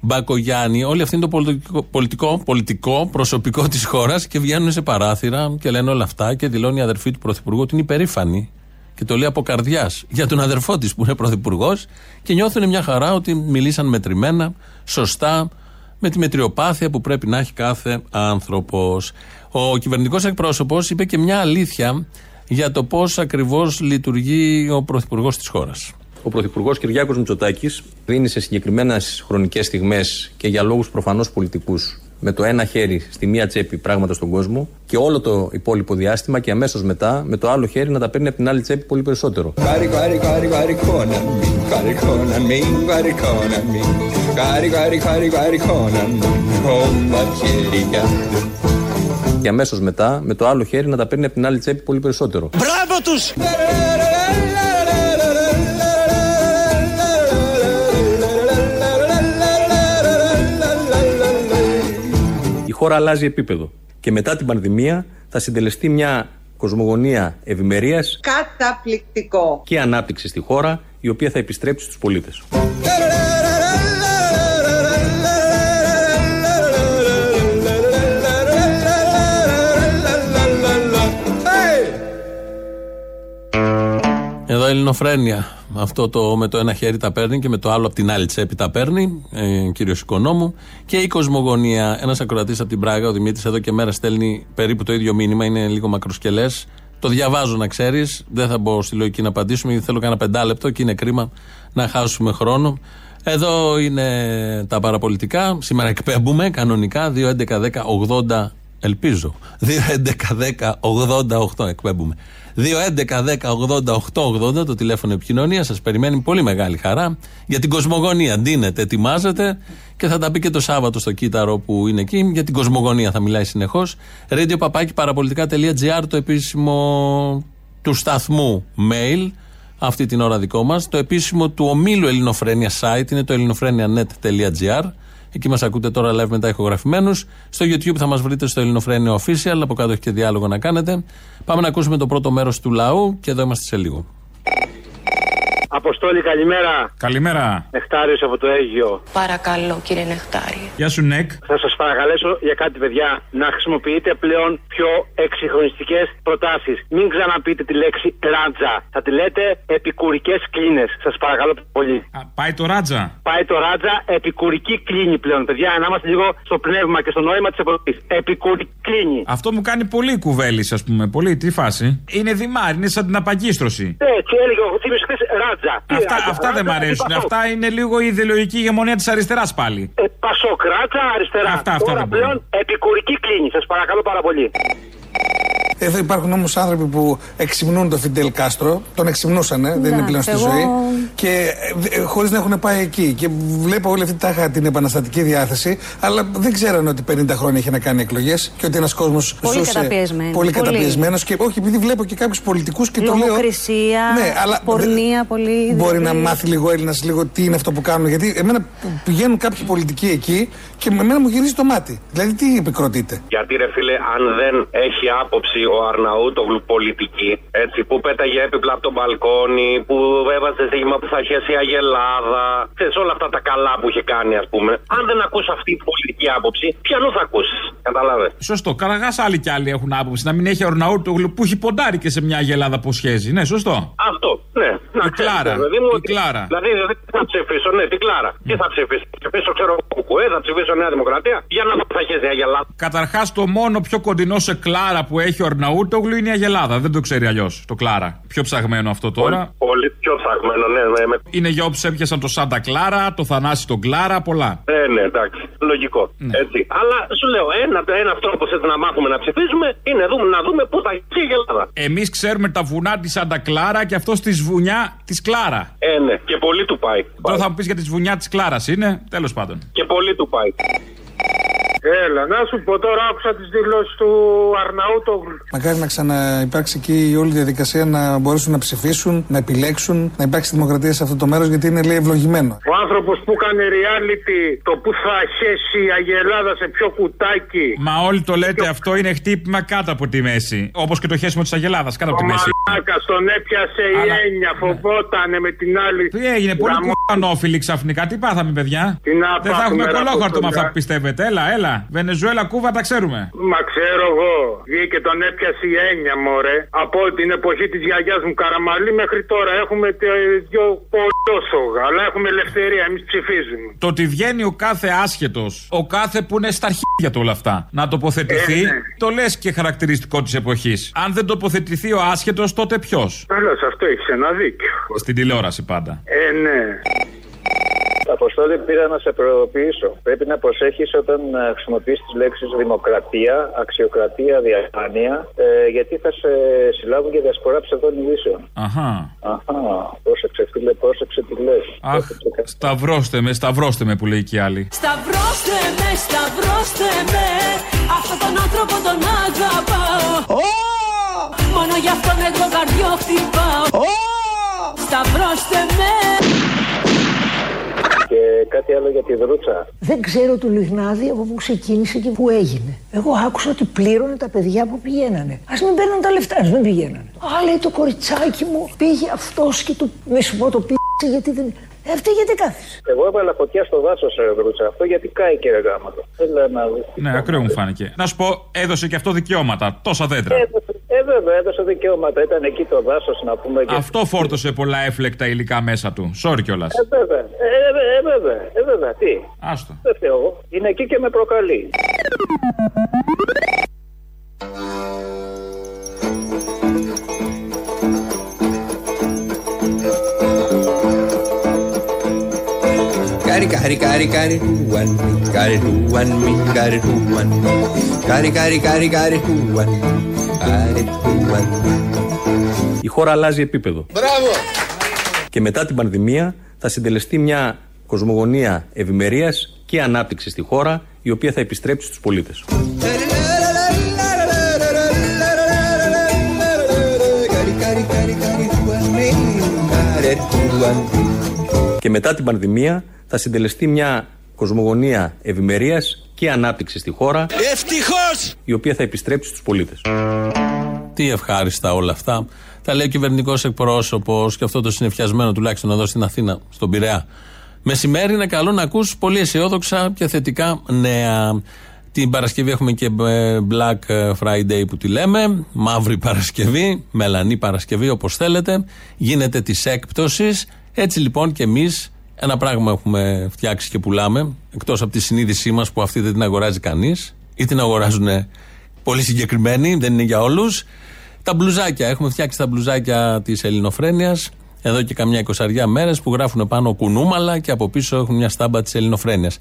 Μπακογιάννη. Όλοι αυτοί είναι το πολιτικό, πολιτικό, πολιτικό προσωπικό της χώρας και βγαίνουν σε παράθυρα και λένε όλα αυτά και δηλώνει η αδερφή του Πρωθυπουργού ότι είναι υπερήφανη. Και το λέει από καρδιάς για τον αδερφό της που είναι Πρωθυπουργός και νιώθουν μια χαρά ότι μιλήσαν μετρημένα, σωστά, με τη μετριοπάθεια που πρέπει να έχει κάθε άνθρωπος. Ο κυβερνητικός εκπρόσωπος είπε και μια αλήθεια για το πώς ακριβώς λειτουργεί ο Πρωθυπουργός της χώρας. Ο Πρωθυπουργός Κυριάκος Μητσοτάκης δίνει σε συγκεκριμένες χρονικές στιγμές και για λόγους προφανώς πολιτικούς με το ένα χέρι στη μία τσέπη πράγματα στον κόσμο και όλο το υπόλοιπο διάστημα και αμέσως μετά με το άλλο χέρι να τα παίρνει από την άλλη τσέπη πολύ περισσότερο. Και αμέσως μετά με το άλλο χέρι να τα παίρνει από την άλλη τσέπη πολύ περισσότερο. Μπράβο τους! Χώρα αλλάζει επίπεδο. Και μετά την πανδημία θα συντελεστεί μια κοσμογονία ευημερίας Καταπληκτικό. και ανάπτυξη στη χώρα, η οποία θα επιστρέψει στους πολίτες. Εδώ ελληνοφρένεια. Αυτό το με το ένα χέρι τα παίρνει και με το άλλο από την άλλη τσέπη τα παίρνει, ε, κύριος Οικονόμου. Και η κοσμογονία. Ένας ακροατής από την Πράγα, ο Δημήτρης, εδώ και μέρα στέλνει περίπου το ίδιο μήνυμα, είναι λίγο μακροσκελές. Το διαβάζω να ξέρεις. Δεν θα μπω στη λογική να απαντήσουμε, γιατί θέλω κανένα πεντάλεπτο και είναι κρίμα να χάσουμε χρόνο. Εδώ είναι τα παραπολιτικά. Σήμερα εκπέμπουμε κανονικά 2.11.10.80 Ελπίζω. 2.11.10.88 εκπέμπουμε. 2.11.10.88 το τηλέφωνο επικοινωνίας. Σας περιμένει πολύ μεγάλη χαρά. Για την κοσμογονία ντύνεται, ετοιμάζεται και θα τα πει και το Σάββατο στο κύτταρο που είναι εκεί. Για την κοσμογονία θα μιλάει συνεχώς. Radio παπάκι παραπολιτικά.gr το επίσημο του σταθμού mail. Αυτή την ώρα δικό μας. Το επίσημο του ομίλου Ελληνοφρένια site είναι το ελληνοφρένια.net.gr. Εκεί μας ακούτε τώρα live μετά ηχογραφημένους. Στο YouTube θα μας βρείτε στο Ελληνοφρένιο Official. Από κάτω έχει και διάλογο να κάνετε. Πάμε να ακούσουμε το πρώτο μέρος του λαού και εδώ είμαστε σε λίγο. Αποστόλη, καλημέρα. Καλημέρα. Νεκτάριος από το Αίγιο. Παρακαλώ, κύριε Νεκτάρη. Γεια σου, Νεκ. Θα σας παρακαλέσω για κάτι, παιδιά, να χρησιμοποιείτε πλέον πιο εξυγχρονιστικές προτάσεις. Μην ξαναπείτε τη λέξη ράτζα. Θα τη λέτε επικουρικές κλίνες. Σας παρακαλώ πολύ. πάει το ράτζα. Πάει το ράτζα, επικουρική κλίνη πλέον, παιδιά, να είμαστε λίγο στο πνεύμα και στο νόημα της εποχή. Επικουρική κλίνη. Αυτό μου κάνει πολύ κουβέλης, ας πούμε. Πολύ, τι φάση. Είναι δημάρι, είναι σαν την απαγκίστρωση. Έτσι έλεγε ο Θήμιος χθες ράτζα. Αυτά, αυτά δεν μ' αρέσουν. Αυτά είναι λίγο η ιδεολογική ηγεμονία της αριστεράς πάλι. Ε, Πασοκράτσα, αριστερά. Αυτά, αυτά Τώρα δεν μπορώ. πλέον επικουρική κλίνη. Σας παρακαλώ πάρα πολύ. Εδώ υπάρχουν όμως άνθρωποι που εξυμνούν τον Φιντέλ Κάστρο. Τον εξυμνούσαν, δεν είναι πλέον στη εγώ- ζωή. Και ε, χωρίς να έχουν πάει εκεί. Και βλέπω όλη αυτή τάχα την επαναστατική διάθεση. Αλλά δεν ξέραν ότι 50 χρόνια είχε να κάνει εκλογές και ότι ένας κόσμος Πολύ καταπιεσμένοι. Πολύ Πολύ. καταπιεσμένος. Και όχι, επειδή βλέπω και κάποιους πολιτικούς και το λέω. Λογοκρισία, Ναι, αλλά πορνεία πολύ. Μπορεί δηλαδή. να μάθει λίγο Έλληνας λίγο τι είναι αυτό που κάνουν. Γιατί εμένα πηγαίνουν κάποιοι πολιτικοί εκεί και με εμένα μου γυρίζει το μάτι. Δηλαδή τι επικροτείτε; Γιατί ρε φίλε, αν δεν έχει άποψη ο Αρναούτογλου πολιτική, έτσι, που πέταγε έπιπλα από το μπαλκόνι, που έβαζε στίγμα που θα χέσει η Αγελάδα, ξέρεις όλα αυτά τα καλά που είχε κάνει, ας πούμε. Αν δεν ακούς αυτή την πολιτική άποψη, ποιανού θα ακούσει. Κατάλαβε. Σωστό. Καραγάς άλλοι κι άλλοι έχουν άποψη. Να μην έχει ορναούτογλου που έχει ποντάρει και σε μια γελάδα που σχέζει. Ναι, σωστό. Αυτό, ναι. Να Η ξέρεις, Κλάρα. παιδί μου, Η ότι- Κλάρα. Δηλαδή δεν θα ψηφίσω, ναι, την Κλάρα. Τι θα ψηφίσω, θα ψηφίσω, ξέρω, κουκουέ, θα ψηφίσω Νέα Δημοκρατία. Για να δω που θα χέσει η Αγελάδα. Καταρχάς, το μόνο πιο κοντινό σε Κλάρα που έχει ο Αρναούτογλου είναι η Αγελάδα. Δεν το ξέρει αλλιώς το Κλάρα. Πιο ψαγμένο αυτό τώρα. Πολύ πιο ψαγμένο, ναι, ναι. με- Είναι για όποιους έπιασαν το Σάντα Κλάρα, το Θανάση τον Κλάρα, πολλά. Ε, ναι, εντάξει. Λογικό. Έτσι. Αλλά σου λέω, ένα, ένα αυτό που θέλει να μάθουμε να ψηφίζουμε είναι δούμε, να δούμε πού θα χέσει η Ελλάδα. Εμείς ξέρουμε τα βουνά της Σάντα Κλάρα και αυτό στη βουνιά της Κλάρα. Ε, ναι, και πολύ του πάει. Τώρα θα μου πεις για τη βουνιά της Κλάρας είναι, τέλος πάντων. Και πολύ του πάει. Έλα, να σου πω τώρα, άκουσα τις δηλώσεις του Αρναούτογλου. Μακάρι να ξαναυπάρξει εκεί η όλη διαδικασία να μπορέσουν να ψηφίσουν, να επιλέξουν, να υπάρξει δημοκρατία σε αυτό το μέρος γιατί είναι λέει ευλογημένο. Ο άνθρωπος που έκανε reality το που θα χέσει η Αγελάδα σε ποιο κουτάκι. Μα όλοι το λέτε αυτό είναι χτύπημα κάτω από τη μέση. Όπως και το χέσιμο της Αγελάδα, κάτω από Ο τη μέση. μαλάκας τον έπιασε η Αλλά- έννοια, φοβότανε με την άλλη. Τι έγινε, πολύ Γαμώ- κουμπανόφιλοι ξαφνικά. Τι πάθαμε, παιδιά; Τι να Δεν θα πάθουμε, έχουμε ρε, κολόχαρτο με από αυτά το που πιστεύετε. Έλα, έλα. Βενεζουέλα, Κούβα, τα ξέρουμε. Μα ξέρω εγώ. Βγήκε τον έπιασε η έννοια, μωρέ. Από την εποχή της γιαγιάς μου Καραμαλή μέχρι τώρα έχουμε τε- δυο πολιόσογα. Αλλά έχουμε ελευθερία, εμείς ψηφίζουμε. Το ότι βγαίνει ο κάθε άσχετος, ο κάθε που είναι στα αρχίδια του όλα αυτά, να τοποθετηθεί, Ε, ναι. το λες και χαρακτηριστικό της εποχής. Αν δεν τοποθετηθεί ο άσχετος, τότε ποιος; Αλλά σε αυτό έχεις ένα δίκιο. Στην τηλεόραση πάντα. Ε, ναι. Αποστόλη, πήρα να σε προειδοποιήσω. Πρέπει να προσέχεις όταν ε, χρησιμοποιείς τις λέξεις δημοκρατία, αξιοκρατία, διαφάνεια, ε, γιατί θα σε συλλάβουν για διασπορά ψευδών ειδήσεων. Αχά. Αχά, πρόσεξε, φίλε, πρόσεξε τι λες. Αχ, σταυρώστε με, σταυρώστε με που λέει και η άλλη. Σταυρώστε με, σταυρώστε με Αυτόν τον άνθρωπο τον αγαπάω Μόνο γι' αυτόν εγώ καρδιό χτυπάω Σταυρώστε με Και κάτι άλλο για τη δρούτσα. Δεν ξέρω του Λιγνάδη από πού ξεκίνησε και πού έγινε. Εγώ άκουσα ότι πλήρωνε τα παιδιά που πηγαίνανε. Α μην παίρνουν τα λεφτά, ας μην πηγαίνανε. Α, λέει το κοριτσάκι μου, πήγε αυτός και του. Μη σου πω το πήγε γιατί δεν. Ε, αυτή γιατί κάθισε; Εγώ έβαλα φωτιά στο δάσος, ρε δρούτσα. Αυτό γιατί κάει, κύριε Γάματο. Θέλω να δει. Ναι, ακραίο μου φάνηκε. Να σου πω, έδωσε και αυτό δικαιώματα. Τόσα δέντρα. Έδωσε, ε, βέβαια, έδωσε δικαιώματα. Ήταν εκεί το δάσος να πούμε. Και... Αυτό φόρτωσε πολλά έφλεκτα υλικά μέσα του. Sorry κιόλας. Ε, βέβαια, ε, ε, ε, βέβαια, ε, βέβαια, τι; Άστο. Δεν φταίω εγώ. Είναι εκεί και με προκαλεί. Gari gari gari gari do one me, gari do one me, gari do one me, gari gari gari gari do one me, gari do one me. Η χώρα αλλάζει επίπεδο. Μπράβο! Και μετά την πανδημία θα συντελεστεί μια κοσμογονία ευημερίας και ανάπτυξης στη χώρα, η οποία θα επιστρέψει στους πολίτες. Gari gari gari gari do one me, gari do one me. Και μετά την πανδημία θα συντελεστεί μια κοσμογονία ευημερίας και ανάπτυξη στη χώρα, Ευτυχώς! η οποία θα επιστρέψει στους πολίτες. Τι ευχάριστα όλα αυτά. Τα λέει ο κυβερνητικός εκπρόσωπος και αυτό το συνεφιασμένο τουλάχιστον εδώ στην Αθήνα, στον Πειραιά. Μεσημέρι είναι καλό να ακούς πολύ αισιόδοξα και θετικά νέα. Την Παρασκευή έχουμε και ε, Black Friday που τη λέμε. Μαύρη Παρασκευή, μελανή Παρασκευή όπως θέλετε. Γίνεται της έκπτωσης. Έτσι λοιπόν και εμείς ένα πράγμα έχουμε φτιάξει και πουλάμε. Εκτός από τη συνείδησή μας που αυτή δεν την αγοράζει κανείς ή την αγοράζουν πολύ συγκεκριμένοι, δεν είναι για όλους. Τα μπλουζάκια. Έχουμε φτιάξει τα μπλουζάκια της Ελληνοφρένειας εδώ και καμιά εικοσαριά μέρες που γράφουν πάνω κουνούμαλα και από πίσω έχουν μια στάμπα της Ελληνοφρένειας.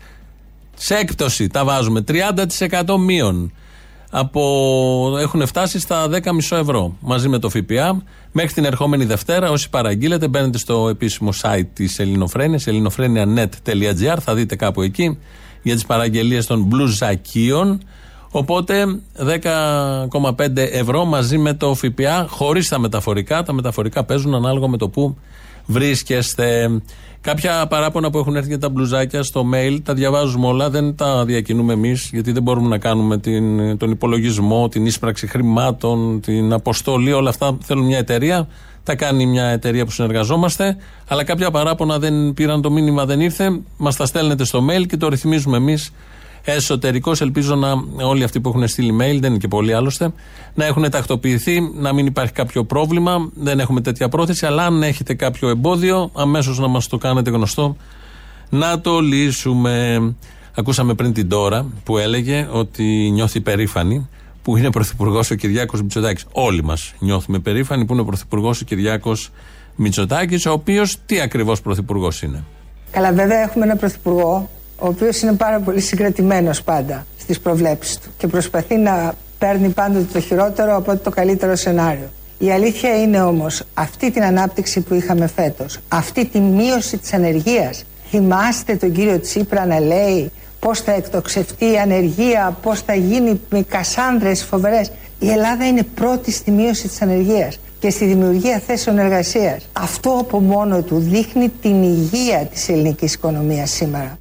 Σε έκπτωση τα βάζουμε 30% μείον. Από, έχουν φτάσει στα 10,5 ευρώ μαζί με το ΦΠΑ. Μέχρι την ερχόμενη Δευτέρα, όσοι παραγγείλετε, μπαίνετε στο επίσημο site της Ελληνοφρένειας, ελληνοφρένια.net.gr. Θα δείτε κάπου εκεί για τις παραγγελίες των μπλουζακίων. Οπότε 10,5 ευρώ μαζί με το ΦΠΑ χωρίς τα μεταφορικά. Τα μεταφορικά παίζουν ανάλογα με το που βρίσκεστε. Κάποια παράπονα που έχουν έρθει για τα μπλουζάκια στο mail τα διαβάζουμε όλα, δεν τα διακινούμε εμείς, γιατί δεν μπορούμε να κάνουμε την, τον υπολογισμό, την ίσπραξη χρημάτων, την αποστολή, όλα αυτά θέλουν μια εταιρεία. Τα κάνει μια εταιρεία που συνεργαζόμαστε. Αλλά κάποια παράπονα δεν πήραν το μήνυμα, δεν ήρθε. Μας τα στέλνετε στο mail και το ρυθμίζουμε εμείς εσωτερικό. Ελπίζω να όλοι αυτοί που έχουν στείλει mail, δεν είναι και πολλοί άλλωστε, να έχουν τακτοποιηθεί, να μην υπάρχει κάποιο πρόβλημα. Δεν έχουμε τέτοια πρόθεση, αλλά αν έχετε κάποιο εμπόδιο, αμέσως να μας το κάνετε γνωστό να το λύσουμε. Ακούσαμε πριν την τώρα που έλεγε ότι νιώθει περήφανη που είναι πρωθυπουργός ο Κυριάκος Μητσοτάκης. Όλοι μας νιώθουμε περήφανοι που είναι πρωθυπουργός ο Κυριάκος Μητσοτάκης, ο οποίος τι ακριβώς πρωθυπουργός είναι. Καλά, βέβαια έχουμε έναν πρωθυπουργό, ο οποίος είναι πάρα πολύ συγκρατημένος πάντα στις προβλέψεις του και προσπαθεί να παίρνει πάντοτε το χειρότερο από το καλύτερο σενάριο. Η αλήθεια είναι όμως αυτή την ανάπτυξη που είχαμε φέτος, αυτή τη μείωση της ανεργίας. Θυμάστε τον κύριο Τσίπρα να λέει πώς θα εκτοξευτεί η ανεργία, πώς θα γίνει με κασάνδρες φοβερές. Η Ελλάδα είναι πρώτη στη μείωση της ανεργίας και στη δημιουργία θέσεων εργασίας. Αυτό από μόνο του δείχνει την υγεία της ελληνικής οικονομίας σήμερα.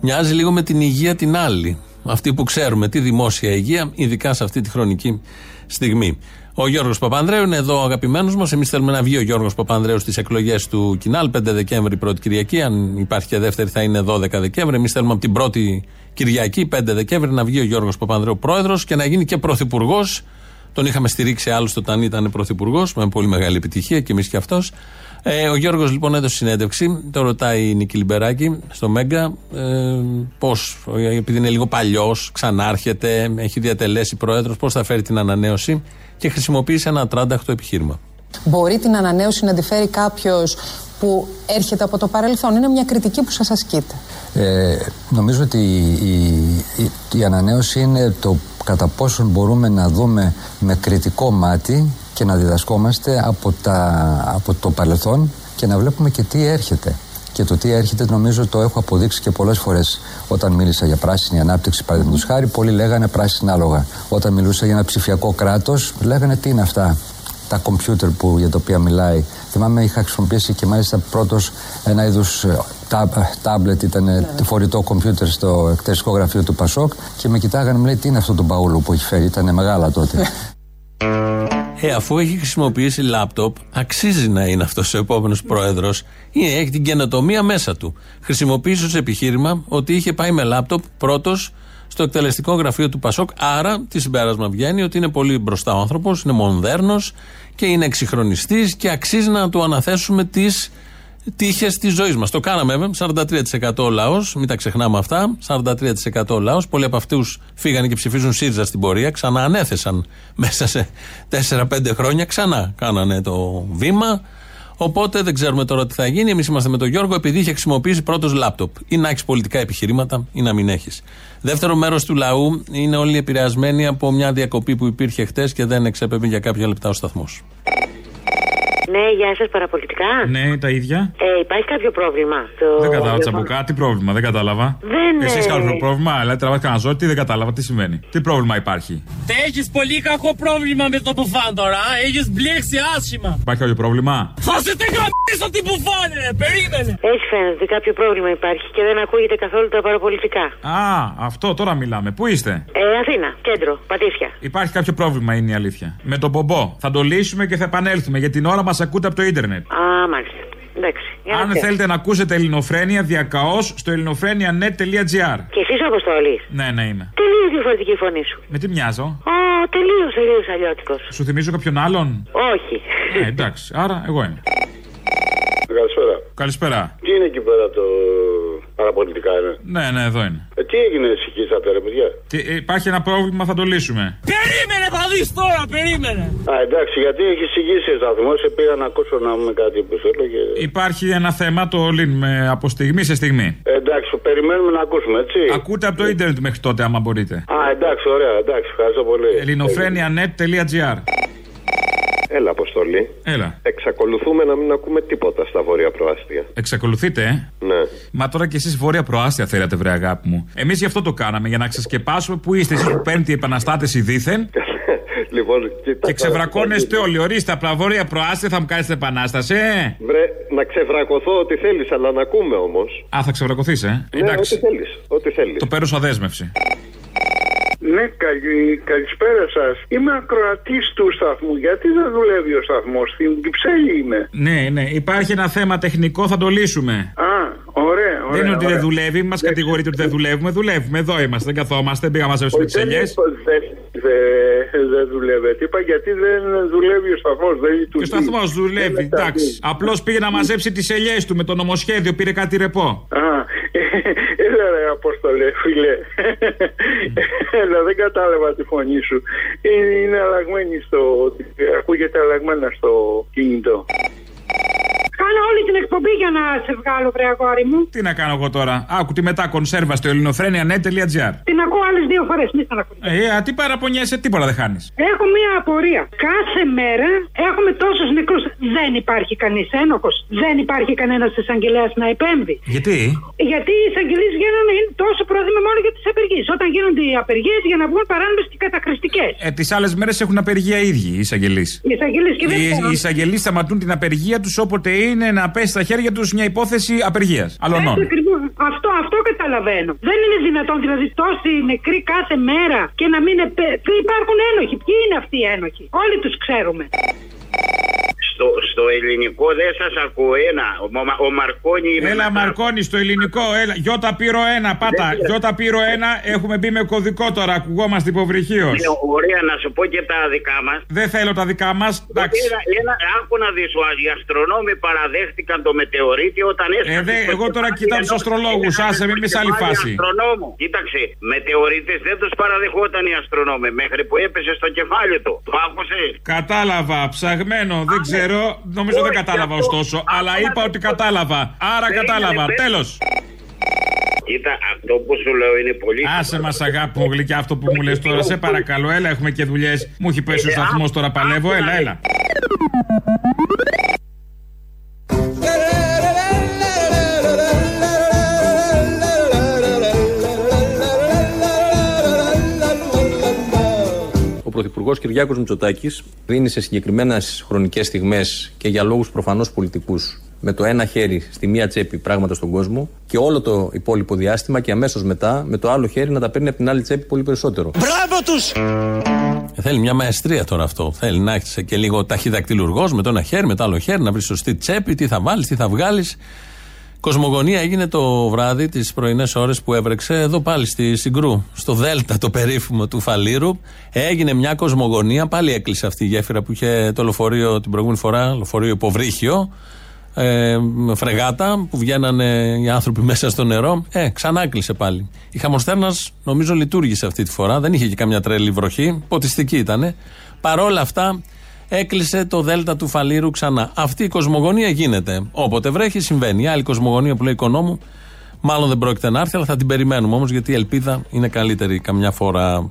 Μοιάζει λίγο με την υγεία την άλλη. Αυτή που ξέρουμε, τη δημόσια υγεία, ειδικά σε αυτή τη χρονική στιγμή. Ο Γιώργος Παπανδρέου είναι εδώ, αγαπημένος μας. Εμείς θέλουμε να βγει ο Γιώργος Παπανδρέου στις εκλογές του Κινάλ, 5 Δεκέμβρη, πρώτη Κυριακή. Αν υπάρχει και δεύτερη, θα είναι 12 Δεκέμβρη. Εμείς θέλουμε από την πρώτη Κυριακή, 5 Δεκέμβρη, να βγει ο Γιώργος Παπανδρέου πρόεδρος και να γίνει και πρωθυπουργός. Τον είχαμε στηρίξει άλλωστε όταν ήταν πρωθυπουργός, με πολύ μεγάλη επιτυχία και εμείς και αυτός. Ε, ο Γιώργος λοιπόν έδωσε συνέντευξη. Το ρωτάει η Νίκη Λιμπεράκη στο Μέγκα. Ε, πώς, επειδή είναι λίγο παλιός, ξανάρχεται, έχει διατελέσει πρόεδρος, πώς θα φέρει την ανανέωση και χρησιμοποίησε ένα τράνταχτο επιχείρημα. Μπορεί την ανανέωση να τη φέρει κάποιος που έρχεται από το παρελθόν; Είναι μια κριτική που σας ασκείται. Ε, νομίζω ότι η, η, η, ανανέωση είναι το κατά πόσον μπορούμε να δούμε με κριτικό μάτι και να διδασκόμαστε από, τα, από το παρελθόν και να βλέπουμε και τι έρχεται. Και το τι έρχεται, νομίζω το έχω αποδείξει και πολλές φορές. Όταν μίλησα για πράσινη ανάπτυξη, παραδείγματος χάρη, πολλοί λέγανε πράσινα άλογα. Όταν μιλούσα για ένα ψηφιακό κράτος, λέγανε τι είναι αυτά τα κομπιούτερ που, για τα οποία μιλάει. Θυμάμαι είχα χρησιμοποιήσει και μάλιστα πρώτος ένα είδους τάμπλετ, ήταν ναι. φορητό κομπιούτερ στο εκτελεστικό γραφείο του Πασόκ και με κοιτάγανε, μου λέει τι είναι αυτό το μπαούλο που έχει φέρει, ήταν μεγάλα τότε. Ε, αφού έχει χρησιμοποιήσει λάπτοπ, αξίζει να είναι αυτός ο επόμενος πρόεδρος. Έχει την καινοτομία μέσα του. Χρησιμοποίησε ως επιχείρημα ότι είχε πάει με λάπτοπ πρώτος στο εκτελεστικό γραφείο του Πασόκ. Άρα, τι συμπέρασμα βγαίνει ότι είναι πολύ μπροστά ο άνθρωπος, είναι μονδέρνος και είναι εξυγχρονιστής και αξίζει να του αναθέσουμε τις τύχες της ζωής μας. Το κάναμε, 43% ο λαός, μην τα ξεχνάμε αυτά. 43% ο λαός. Πολλοί από αυτούς φύγανε και ψηφίζουν ΣΥΡΙΖΑ στην πορεία. Ξανά ανέθεσαν μέσα σε 4-5 χρόνια. Ξανά κάνανε το βήμα. Οπότε δεν ξέρουμε τώρα τι θα γίνει. Εμείς είμαστε με τον Γιώργο επειδή είχε χρησιμοποιήσει πρώτος λάπτοπ. Ή να έχεις πολιτικά επιχειρήματα ή να μην έχεις. Δεύτερο μέρος του λαού είναι όλοι επηρεασμένοι από μια διακοπή που υπήρχε χτες και δεν εξέπεμπε για κάποια λεπτά ο σταθμός. Ναι, γεια σας, παραπολιτικά. Ναι, τα ίδια. Ε, υπάρχει κάποιο πρόβλημα; Το... Δεν κατάλαβα τσαμπουκά, τι πρόβλημα, δεν κατάλαβα. Δεν Εσείς κάποιο πρόβλημα, αλλά τραβάτε κανένα ζώο, τι δεν κατάλαβα, τι σημαίνει. Τι πρόβλημα υπάρχει; Έχεις πολύ κακό πρόβλημα με το μπουφάν τώρα, έχεις μπλέξει άσχημα. Υπάρχει κάποιο πρόβλημα; Θα σε την γαμίσω την μπουφάν, ρε, περίμενε. Έτσι φαίνεται, κάποιο πρόβλημα υπάρχει και δεν ακούγεται καθόλου τα παραπολιτικά. Α, αυτό τώρα μιλάμε. Πού είστε; Ε, Αθήνα, κέντρο, Πατήσια. Υπάρχει κάποιο πρόβλημα, είναι η αλήθεια. Με τον πομπό. Θα το λύσουμε και θα επανέλθουμε. Για την ώρα μας ακούτε από το ίντερνετ. Α, μάλιστα. Εντάξει. Αν θέλετε να ακούσετε ελληνοφρένεια, διακαώς στο ελληνοφρένια.net.gr. Και εσύ αποστολή. Ναι, ναι, είμαι. Τελείως διαφορετική η φωνή σου. Με τι μοιάζω; Α, τελείως, τελείως αλλιώτικος. Σου θυμίζω κάποιον άλλον; Όχι. Ε, εντάξει, άρα εγώ είμαι. Καλησπέρα. Καλησπέρα. Τι είναι εκεί πέρα το παραπολιτικά είναι. Ναι, ναι, εδώ είναι. Ε, τι έγινε, ησυχήσατε, ρε παιδιά; Τι, ε, υπάρχει ένα πρόβλημα, θα το λύσουμε. Περίμενε, θα δεις τώρα, περίμενε. Α, εντάξει, γιατί έχει συγγύσει ο σταθμός, σε πήγα να ακούσω να πούμε κάτι που θέλω και. Υπάρχει ένα θέμα, το λύνουμε από στιγμή σε στιγμή. Ε, εντάξει, περιμένουμε να ακούσουμε, έτσι. Ακούτε από το ίντερνετ μέχρι τότε, άμα μπορείτε. Α, εντάξει, ωραία, εντάξει, ευχαριστώ πολύ. ελληνοφρένια.net.gr Έλα, Αποστολή. Έλα. Εξακολουθούμε να μην ακούμε τίποτα στα βόρεια προάστια. Εξακολουθείτε, ε; Ναι. Μα τώρα κι εσείς βόρεια προάστια θέλατε, βρε αγάπη μου. Εμείς γι' αυτό το κάναμε, για να ξεσκεπάσουμε που είστε εσείς που παίρνετε οι επαναστάτες οι δίθεν. λοιπόν, και ξεβρακώνεστε όλοι. Ορίστε, από τα βόρεια προάστια θα μου κάνετε επανάσταση, ε! Βρε, να ξεβρακωθώ ό,τι θέλεις, αλλά να ακούμε όμως. Α, θα ξεβρακωθείς, ε; Ναι, Εντάξει. ό,τι θέλεις. Ό,τι θέλεις. Το παίρνω σαν δέσμευση. Ναι, καλη, καλησπέρα σας. Είμαι ακροατής του σταθμού. Γιατί δεν δουλεύει ο σταθμός, στην Κυψέλη είμαι. Ναι, ναι, υπάρχει ένα θέμα τεχνικό, θα το λύσουμε. Α, ωραία, Δεν είναι ότι δεν ωραία. δουλεύει, μας κατηγορείτε ότι δεν δουλεύουμε. Δουλεύουμε, εδώ είμαστε, δεν καθόμαστε, δεν πήγαμε να μαζέψουμε τις Δεν ελιές. είπα ότι δεν, δεν, δεν δουλεύετε. Είπα γιατί δεν δουλεύει ο σταθμός. Δεν λειτουργεί. Και ο σταθμός δουλεύει, Δεν εντάξει. Απλώς πήγε να μαζέψει τις ελιές του με το νομοσχέδιο, πήρε κάτι ρεπό. Α, έλα ρε Απόστολε, φίλε. Έλα, δεν κατάλαβα τη φωνή σου. Είναι, είναι αλλαγμένη στο... Ακούγεται αλλαγμένα στο κινητό. Κάνω όλη την εκπομπή για να σε βγάλω, βρε αγόρι μου. Τι να κάνω εγώ τώρα; Άκου τη μετά κονσέρβα στο ελληνοφρένια.net.gr. Την ακούω άλλες δύο φορές, μη στεναχωρηθείς. Ε, α, τι παραπονιέσαι, τίποτα δεν χάνεις. Έχω μία απορία. Κάθε μέρα έχουμε τόσους νεκρούς. Δεν υπάρχει κανείς ένοχος. Δεν υπάρχει κανένας εισαγγελέας να επέμβει. Γιατί; Γιατί οι εισαγγελίε γίνονται είναι τόσο πρόθυμα μόνο για τις απεργίες. Όταν γίνονται οι απεργίες για να βγουν παράνομες και κατακριστικέ. Ε, τις άλλες μέρες έχουν απεργία οι ίδιοι οι εισαγγελείς. Οι εισαγγελίε και δεν Οι, ξέρουν. οι εισαγγελείς σταματούν την απεργία τους όποτε είναι να πέσει στα χέρια τους μια υπόθεση απεργίας. Αλωνών. Έτσι ακριβώς. Αυτό, αυτό καταλαβαίνω. Δεν είναι δυνατόν δηλαδή τόσοι νεκροί κάθε μέρα και να μην επέ... Και υπάρχουν ένοχοι. Ποιοι είναι αυτοί οι ένοχοι; Όλοι τους ξέρουμε. Στο, στο ελληνικό δεν σας ακούω ένα. Ο, Μα- ο Μαρκόνι. Έλα, Μαρκόνι, στο ελληνικό, έλα. Γιώτα πύρο 1, πάτα. Δεν- Γιώτα πύρο 1, έχουμε μπει με κωδικό τώρα. Ακουγόμαστε υποβρυχίως. Ναι, ωραία, να σου πω και τα δικά μας. Δεν θέλω τα δικά μας. Εντάξει. Ένα, ένα, άκου να δεις, ο- οι αστρονόμοι παραδέχτηκαν το μετεωρίτη όταν έσκασε. Ε, δε, στο εγώ τώρα κεφάλι κοιτάω τους ενός- αστρολόγους, Έκανε άσε, μην στο είμαι σε άλλη κεφάλι φάση. Αστρονόμου. Κοίταξε, μετεωρίτες δεν τους παραδεχόταν οι αστρονόμοι μέχρι που έπεσε στο κεφάλι του. Το άκουσες; Κατάλαβα, ψαγμένο, δεν ξέρω. Νομίζω δεν Όχι, κατάλαβα αυτό- ωστόσο. Αλλά αυτό είπα να ότι το πω. κατάλαβα. Άρα Περίμενε, κατάλαβα. περίμενε. Τέλος. Κοίτα, αυτό που σου λέω είναι πολύ. Άσε μας, αγάπη μου, γλυκιά αυτό που μου λες τώρα. Σε παρακαλώ, έλα, έχουμε και δουλειές. Μου έχει πέσει ο σταθμός τώρα, παλεύω. Έλα, έλα. Ο Πρωθυπουργό Κυριάκος Μητσοτάκης δίνει σε συγκεκριμένες χρονικές στιγμές και για λόγους προφανώς πολιτικούς με το ένα χέρι στη μία τσέπη πράγματα στον κόσμο και όλο το υπόλοιπο διάστημα και αμέσως μετά με το άλλο χέρι να τα παίρνει από την άλλη τσέπη πολύ περισσότερο. Μπράβο τους! Ε, θέλει μια μαεστρία τώρα αυτό. Θέλει να έχει και λίγο ταχυδακτηλουργός με το ένα χέρι, με το άλλο χέρι, να βρει σωστή τσέπη, τι θα βάλεις, τι θα βγάλεις. Κοσμογονία έγινε το βράδυ, τις πρωινές ώρες που έβρεξε, εδώ πάλι στη Συγκρού, στο Δέλτα το περίφημο του Φαλήρου. Έγινε μια κοσμογονία, πάλι έκλεισε αυτή η γέφυρα που είχε το λεωφορείο την προηγούμενη φορά, λεωφορείο υποβρύχιο, ε, με φρεγάτα που βγαίνανε οι άνθρωποι μέσα στο νερό. Ε, ξανά κλείσε πάλι. Η χαμοστέρνας νομίζω λειτουργήσε αυτή τη φορά, δεν είχε και καμιά τρέλη βροχή, ποτιστική ήταν. Παρόλα αυτά, έκλεισε το Δέλτα του Φαλήρου ξανά. Αυτή η κοσμογονία γίνεται. Όποτε βρέχει, συμβαίνει. Η άλλη κοσμογονία που λέει οικονόμου, μάλλον δεν πρόκειται να έρθει, αλλά θα την περιμένουμε όμως γιατί η ελπίδα είναι καλύτερη καμιά φορά.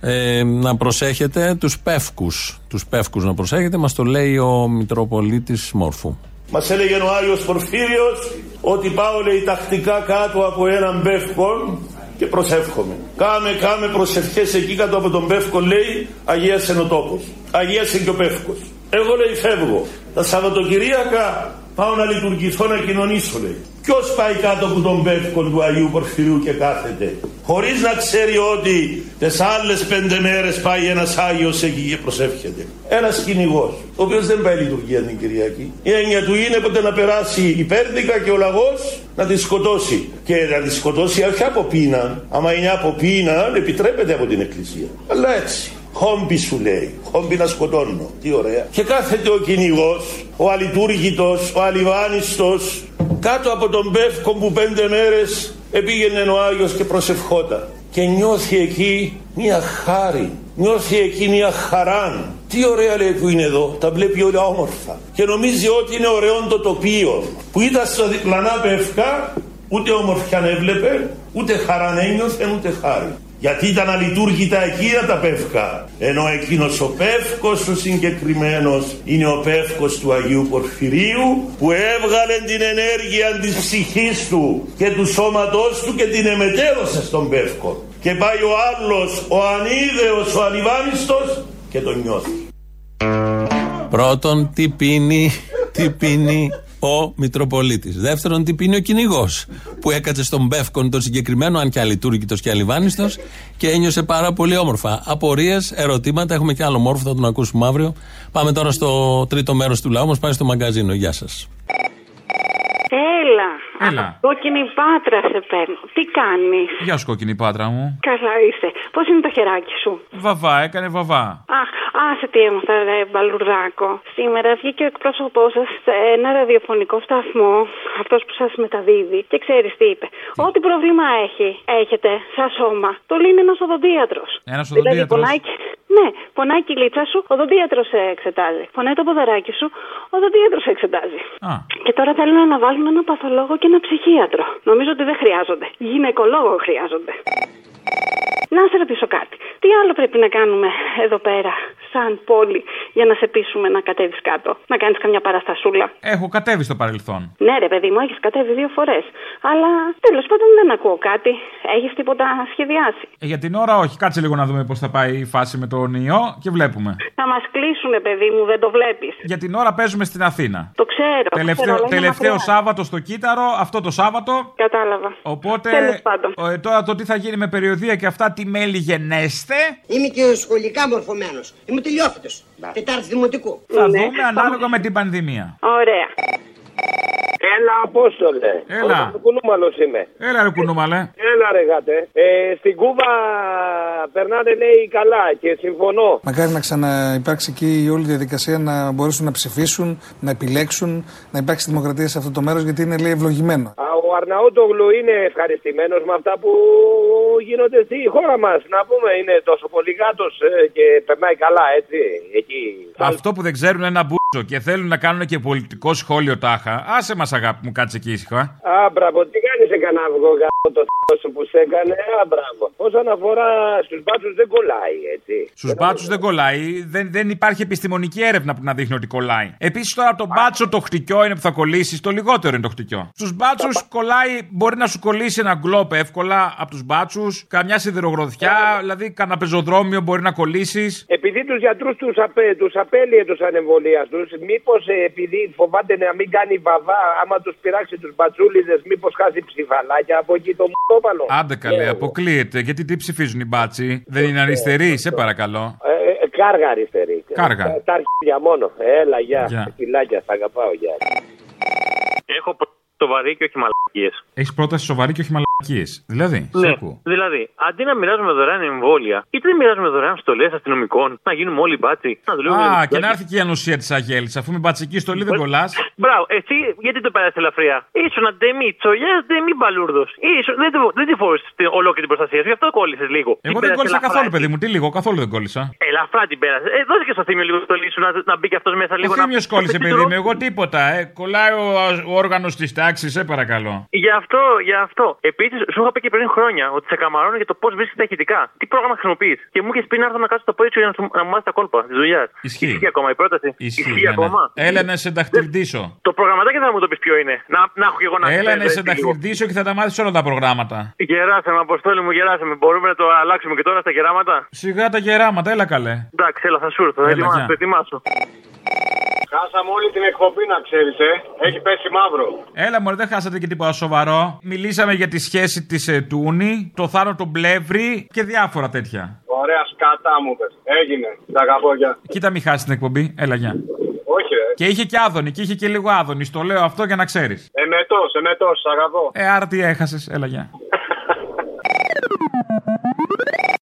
Ε, να προσέχετε τους πεύκους. Τους πεύκους να προσέχετε, μας το λέει ο Μητροπολίτης Μόρφου. Μας έλεγε ο Άγιος Πορφύριος ότι πάω λέει τακτικά κάτω από έναν πεύκο και προσεύχομαι. Κάμε, κάμε προσευχές εκεί κάτω από τον πεύκο λέει αγίασε ο τόπος. Αγίασε και ο πεύκος. Εγώ λέει φεύγω. Τα Σαββατοκυριακά πάω να λειτουργηθώ να κοινωνήσω λέει. Ποιος πάει κάτω από τον πεύκο του Αγίου Πορφυρίου και κάθεται. Χωρίς να ξέρει ότι τις άλλες πέντε μέρες πάει ένας Άγιος εκεί και προσεύχεται. Ένας κυνηγός, ο οποίος δεν πάει λειτουργία την Κυριακή. Η έννοια του είναι ποτέ να περάσει η πέρδικα και ο λαγός να τη σκοτώσει. Και να τη σκοτώσει όχι από πείνα. Άμα είναι από πείνα, επιτρέπεται από την Εκκλησία. Αλλά έτσι. Χόμπι σου λέει. Χόμπι να σκοτώνω. Τι ωραία. Και κάθεται ο κυνηγός, ο αλειτούργητο, ο αλιβάνιστος, κάτω από τον πεύκο που πέντε μέρες επήγαινε ο Άγιος και προσευχόταν. Και νιώθει εκεί μια χάρη. Νιώθει εκεί μια χαρά. Τι ωραία λέει που είναι εδώ. Τα βλέπει όλα όμορφα. Και νομίζει ότι είναι ωραίο το τοπίο. Που ήταν στα διπλανά πεύκα, ούτε όμορφια έβλεπε, ούτε χαρά ένιωθε, ούτε χάρη. Γιατί ήταν αλειτούργητα εκείνα τα πεύκα. Ενώ εκείνος ο πεύκος ο συγκεκριμένος είναι ο πεύκος του Αγίου Πορφυρίου που έβγαλε την ενέργεια της ψυχής του και του σώματός του και την εμετέδωσε στον πεύκο. Και πάει ο άλλος, ο ανίδεος, ο αλιβάνιστος και τον νιώθει. Πρώτον, τι πίνει, τι πίνει ο Μητροπολίτης. Δεύτερον, τι πίνει ο κυνηγός που έκατσε στον Μπεύκον τον συγκεκριμένο, αν και αλειτούργητο και αλιβάνιστος και ένιωσε πάρα πολύ όμορφα. Απορίες, ερωτήματα, έχουμε και άλλο μόρφο, θα τον ακούσουμε αύριο. Πάμε τώρα στο τρίτο μέρος του λαού μας, πάμε στο μαγκαζίνο. Γεια σας. Έλα. Έλα. Κόκκινη πάτρα σε παίρνω. Τι κάνεις; Γεια σου, κόκκινη πάτρα μου. Καλά είσαι. Πώς είναι το χεράκι σου; Βαβά, έκανε βαβά. Αχ, άσε τι έμαθα, ρε μπαλουρδάκο. Σήμερα βγήκε ο εκπρόσωπός σας σε ένα ραδιοφωνικό σταθμό, αυτός που σας μεταδίδει, και ξέρεις τι είπε. Ό,τι πρόβλημα έχει, έχετε, σαν σώμα, το λύνει ένας οδοντίατρος. Ένας Δηλαδή, οδοντίατρος. πονάει, και- ναι, πονάει η κυλίτσα σου, ο οδοντίατρος σε εξετάζει. Πονάει το ποδαράκι σου, ο οδοντίατρος σε εξετάζει. Α. Και τώρα θέλουν να βάλουν ένα παθολόγο και ένα ψυχίατρο. Νομίζω ότι δεν χρειάζονται. Γυναικολόγο χρειάζονται. Να σε ρωτήσω κάτι. Τι άλλο πρέπει να κάνουμε εδώ πέρα, σαν πόλη, για να σε πείσουμε να κατέβεις κάτω, να κάνεις καμιά παραστασούλα; Έχω κατέβει στο παρελθόν. Ναι, ρε παιδί μου, έχεις κατέβει δύο φορές. Αλλά τέλος πάντων δεν ακούω κάτι. Έχεις τίποτα σχεδιάσει; Ε, για την ώρα όχι. Κάτσε λίγο να δούμε πώς θα πάει η φάση με τον ιό και βλέπουμε. Θα μας κλείσουνε, παιδί μου, δεν το βλέπεις. Για την ώρα παίζουμε στην Αθήνα. Το ξέρω. το Τελευταίο, ξέρω, αλλά είναι τελευταίο μακριά. Σάββατο στο Κύτταρο, αυτό το Σάββατο. Κατάλαβα. Οπότε Τέλος πάντων. ε, τώρα το τι θα γίνει με περιοδία και αυτά, τι μέλη γενέστε. Είμαι και σχολικά μορφωμένος. Είμαι τελειόφυτος. Τετάρτη δημοτικού. Θα δούμε ανάλογα με την πανδημία. Ωραία. Έλα, Απόστολε. Έλα. Ο κουνούμαλος είμαι. Έλα ρε κουνούμαλε. Έλα, ρε γάτε. Ε, στην Κούβα περνάνε, λέει, καλά και συμφωνώ. Μακάρι να ξαναυπάρξει εκεί η όλη διαδικασία να μπορέσουν να ψηφίσουν, να επιλέξουν, να υπάρξει δημοκρατία σε αυτό το μέρος γιατί είναι λέει ευλογημένο. Α, Ο Αρναούτογλου είναι ευχαριστημένος με αυτά που γίνονται στη χώρα μας. Να πούμε, είναι τόσο πολύ γάτος ε, και περνάει καλά, έτσι, εκεί. Αυτό που δεν ξέρουν είναι ένα μπούτσο και θέλουν να κάνουν και πολιτικό σχόλιο τάχα. Άσε μας αγάπη μου, κάτσε εκεί ήσυχα. Α, μπράβο, τι κάνεις σε κανένα αυγό γάμο το θ**ο σου που σε έκανε. Α, μπράβο. Όσον αφορά στους μπάτσους δεν κολλάει, έτσι. Στους μπάτσους δεν κολλάει. Δεν, δεν υπάρχει επιστημονική έρευνα που να δείχνει ότι κολλάει. Επίσης τώρα από τον μπάτσο το χτυκιό είναι που θα κολλήσεις, το λιγότερο είναι το χτυκιό. Στους μπάτσους κολλάει, μπορεί να σου κολλήσει ένα γκλόπ εύκολα από τους μπάτσους, καμιά σιδηρογροθιά, δηλαδή κανένα πεζοδρόμιο μπορεί να κολλήσεις. Επειδή τους γιατρούς τους, απέ, τους απέλυε τους ανεμβολίαστους, μήπως ε, επειδή φοβάται να μην κάνει βαβά, άμα τους πειράξει τους μπατσούλιδες, μήπως χάσει ψηφαλάκια από εκεί το μουτόπαλο. Άντε καλέ, αποκλείεται. Γιατί τι ψηφίζουν οι μπάτσοι; Δεν είναι αριστεροί, σε παρακαλώ. Ε, ε, κάργα αριστερή. Κάργα. Τα, τα αρχίδια μόνο. Έλα, γεια. Γεια. Φιλάκια, σ' αγαπάω, γεια. Έχω σοβαρή και όχι μαλακίες. Έχεις πρόταση σοβαρή και όχι μαλακίες. Δηλαδή, σε Ναι, ακούω. δηλαδή, αντί να μοιράζουμε δωρεάν εμβόλια, γιατί δεν μοιράζουμε δωρεάν στολές αστυνομικών, να γίνουμε όλοι μπάτσι, να δουλεύουμε. Α, με και να τους έρθει και η ανοσία της Αγέλης. Αφού με μπατσική στολή δεν κολλάς. Μπράβο, εσύ γιατί το πέρασε ελαφριά; Ήσουν αντεμή τσολιάς, αντεμή μπαλούρδος. Δεν, τη- δεν τη φόρησες ολόκληρη την προστασία σου, γι' αυτό κόλλησες λίγο. Εγώ Την δεν πέρασε κόλλησα ελαφρά, καθόλου, έτσι. παιδί μου. Τι λίγο, καθόλου δεν κόλλησα. Ελαφρά την πέρασε. Ε, δώσε και στο θύμιο λίγο στολή σου να, να μπει και αυτός μέσα λίγο. Ο Θήμιο να... κόλλησε, να παιδί πετύχει μου. Εγώ τίποτα. Ε. Κολλάει ο, ο όργανος της τάξης, σε παρακαλώ. Γι' αυτό, γι' αυτό. Επίσης, σου είχα πει και πριν χρόνια ότι σε καμαρώνω για το πώς βρίσκεις τα ηχητικά. Τι πρόγραμμα χρησιμοποιείς; Και μου είχες πει να έρθω να κάτσω το πόδι σου για να, σου- να μου μάθεις τα κόλπα της δουλειάς. Ισχύει. ακόμα η πρόταση; Ισχύει, Ισχύει ναι, ναι. ακόμα; Έλα να σε ενταχτυρδίσω. Το προγραμματάκι θα μου το πεις ποιο είναι. Να, να έχω και εγώ να Έλα ξέρω, να σε έτσι, λίγο. ενταχτυρδίσω και θα τα μάθεις όλα τα προγράμματα. Γεράσαμε, αποστόλη μου, γεράσαμε. Μπορούμε να το αλλάξουμε και τώρα στα γεράματα; Σιγά τα γεράματα, έλα καλέ. Εντάξει, έλα, θα σου έρθω. Έλα, Έτοιμα, γεια. το ετοιμάσω. Χάσαμε όλη την εκπομπή να ξέρεις, ε. Έχει πέσει μαύρο. Έλα μωρέ, δεν χάσατε και τίποτα σοβαρό. Μιλήσαμε για τη σχέση της ε, Τούνη, το θάρρο του Μπλεύρη και διάφορα τέτοια. Ωραία σκατά μου πες. Έγινε. Τα αγαπώ, γεια. Κοίτα, μην χάσεις την εκπομπή. Έλα, γεια. Όχι, ρε. Και είχε και άδωνη, και είχε και λίγο άδωνη. Στο λέω αυτό για να ξέρεις. Εμετός, εμετός, σ' αγαπώ. Ε, άρα τι έχασες. Έλα, γεια.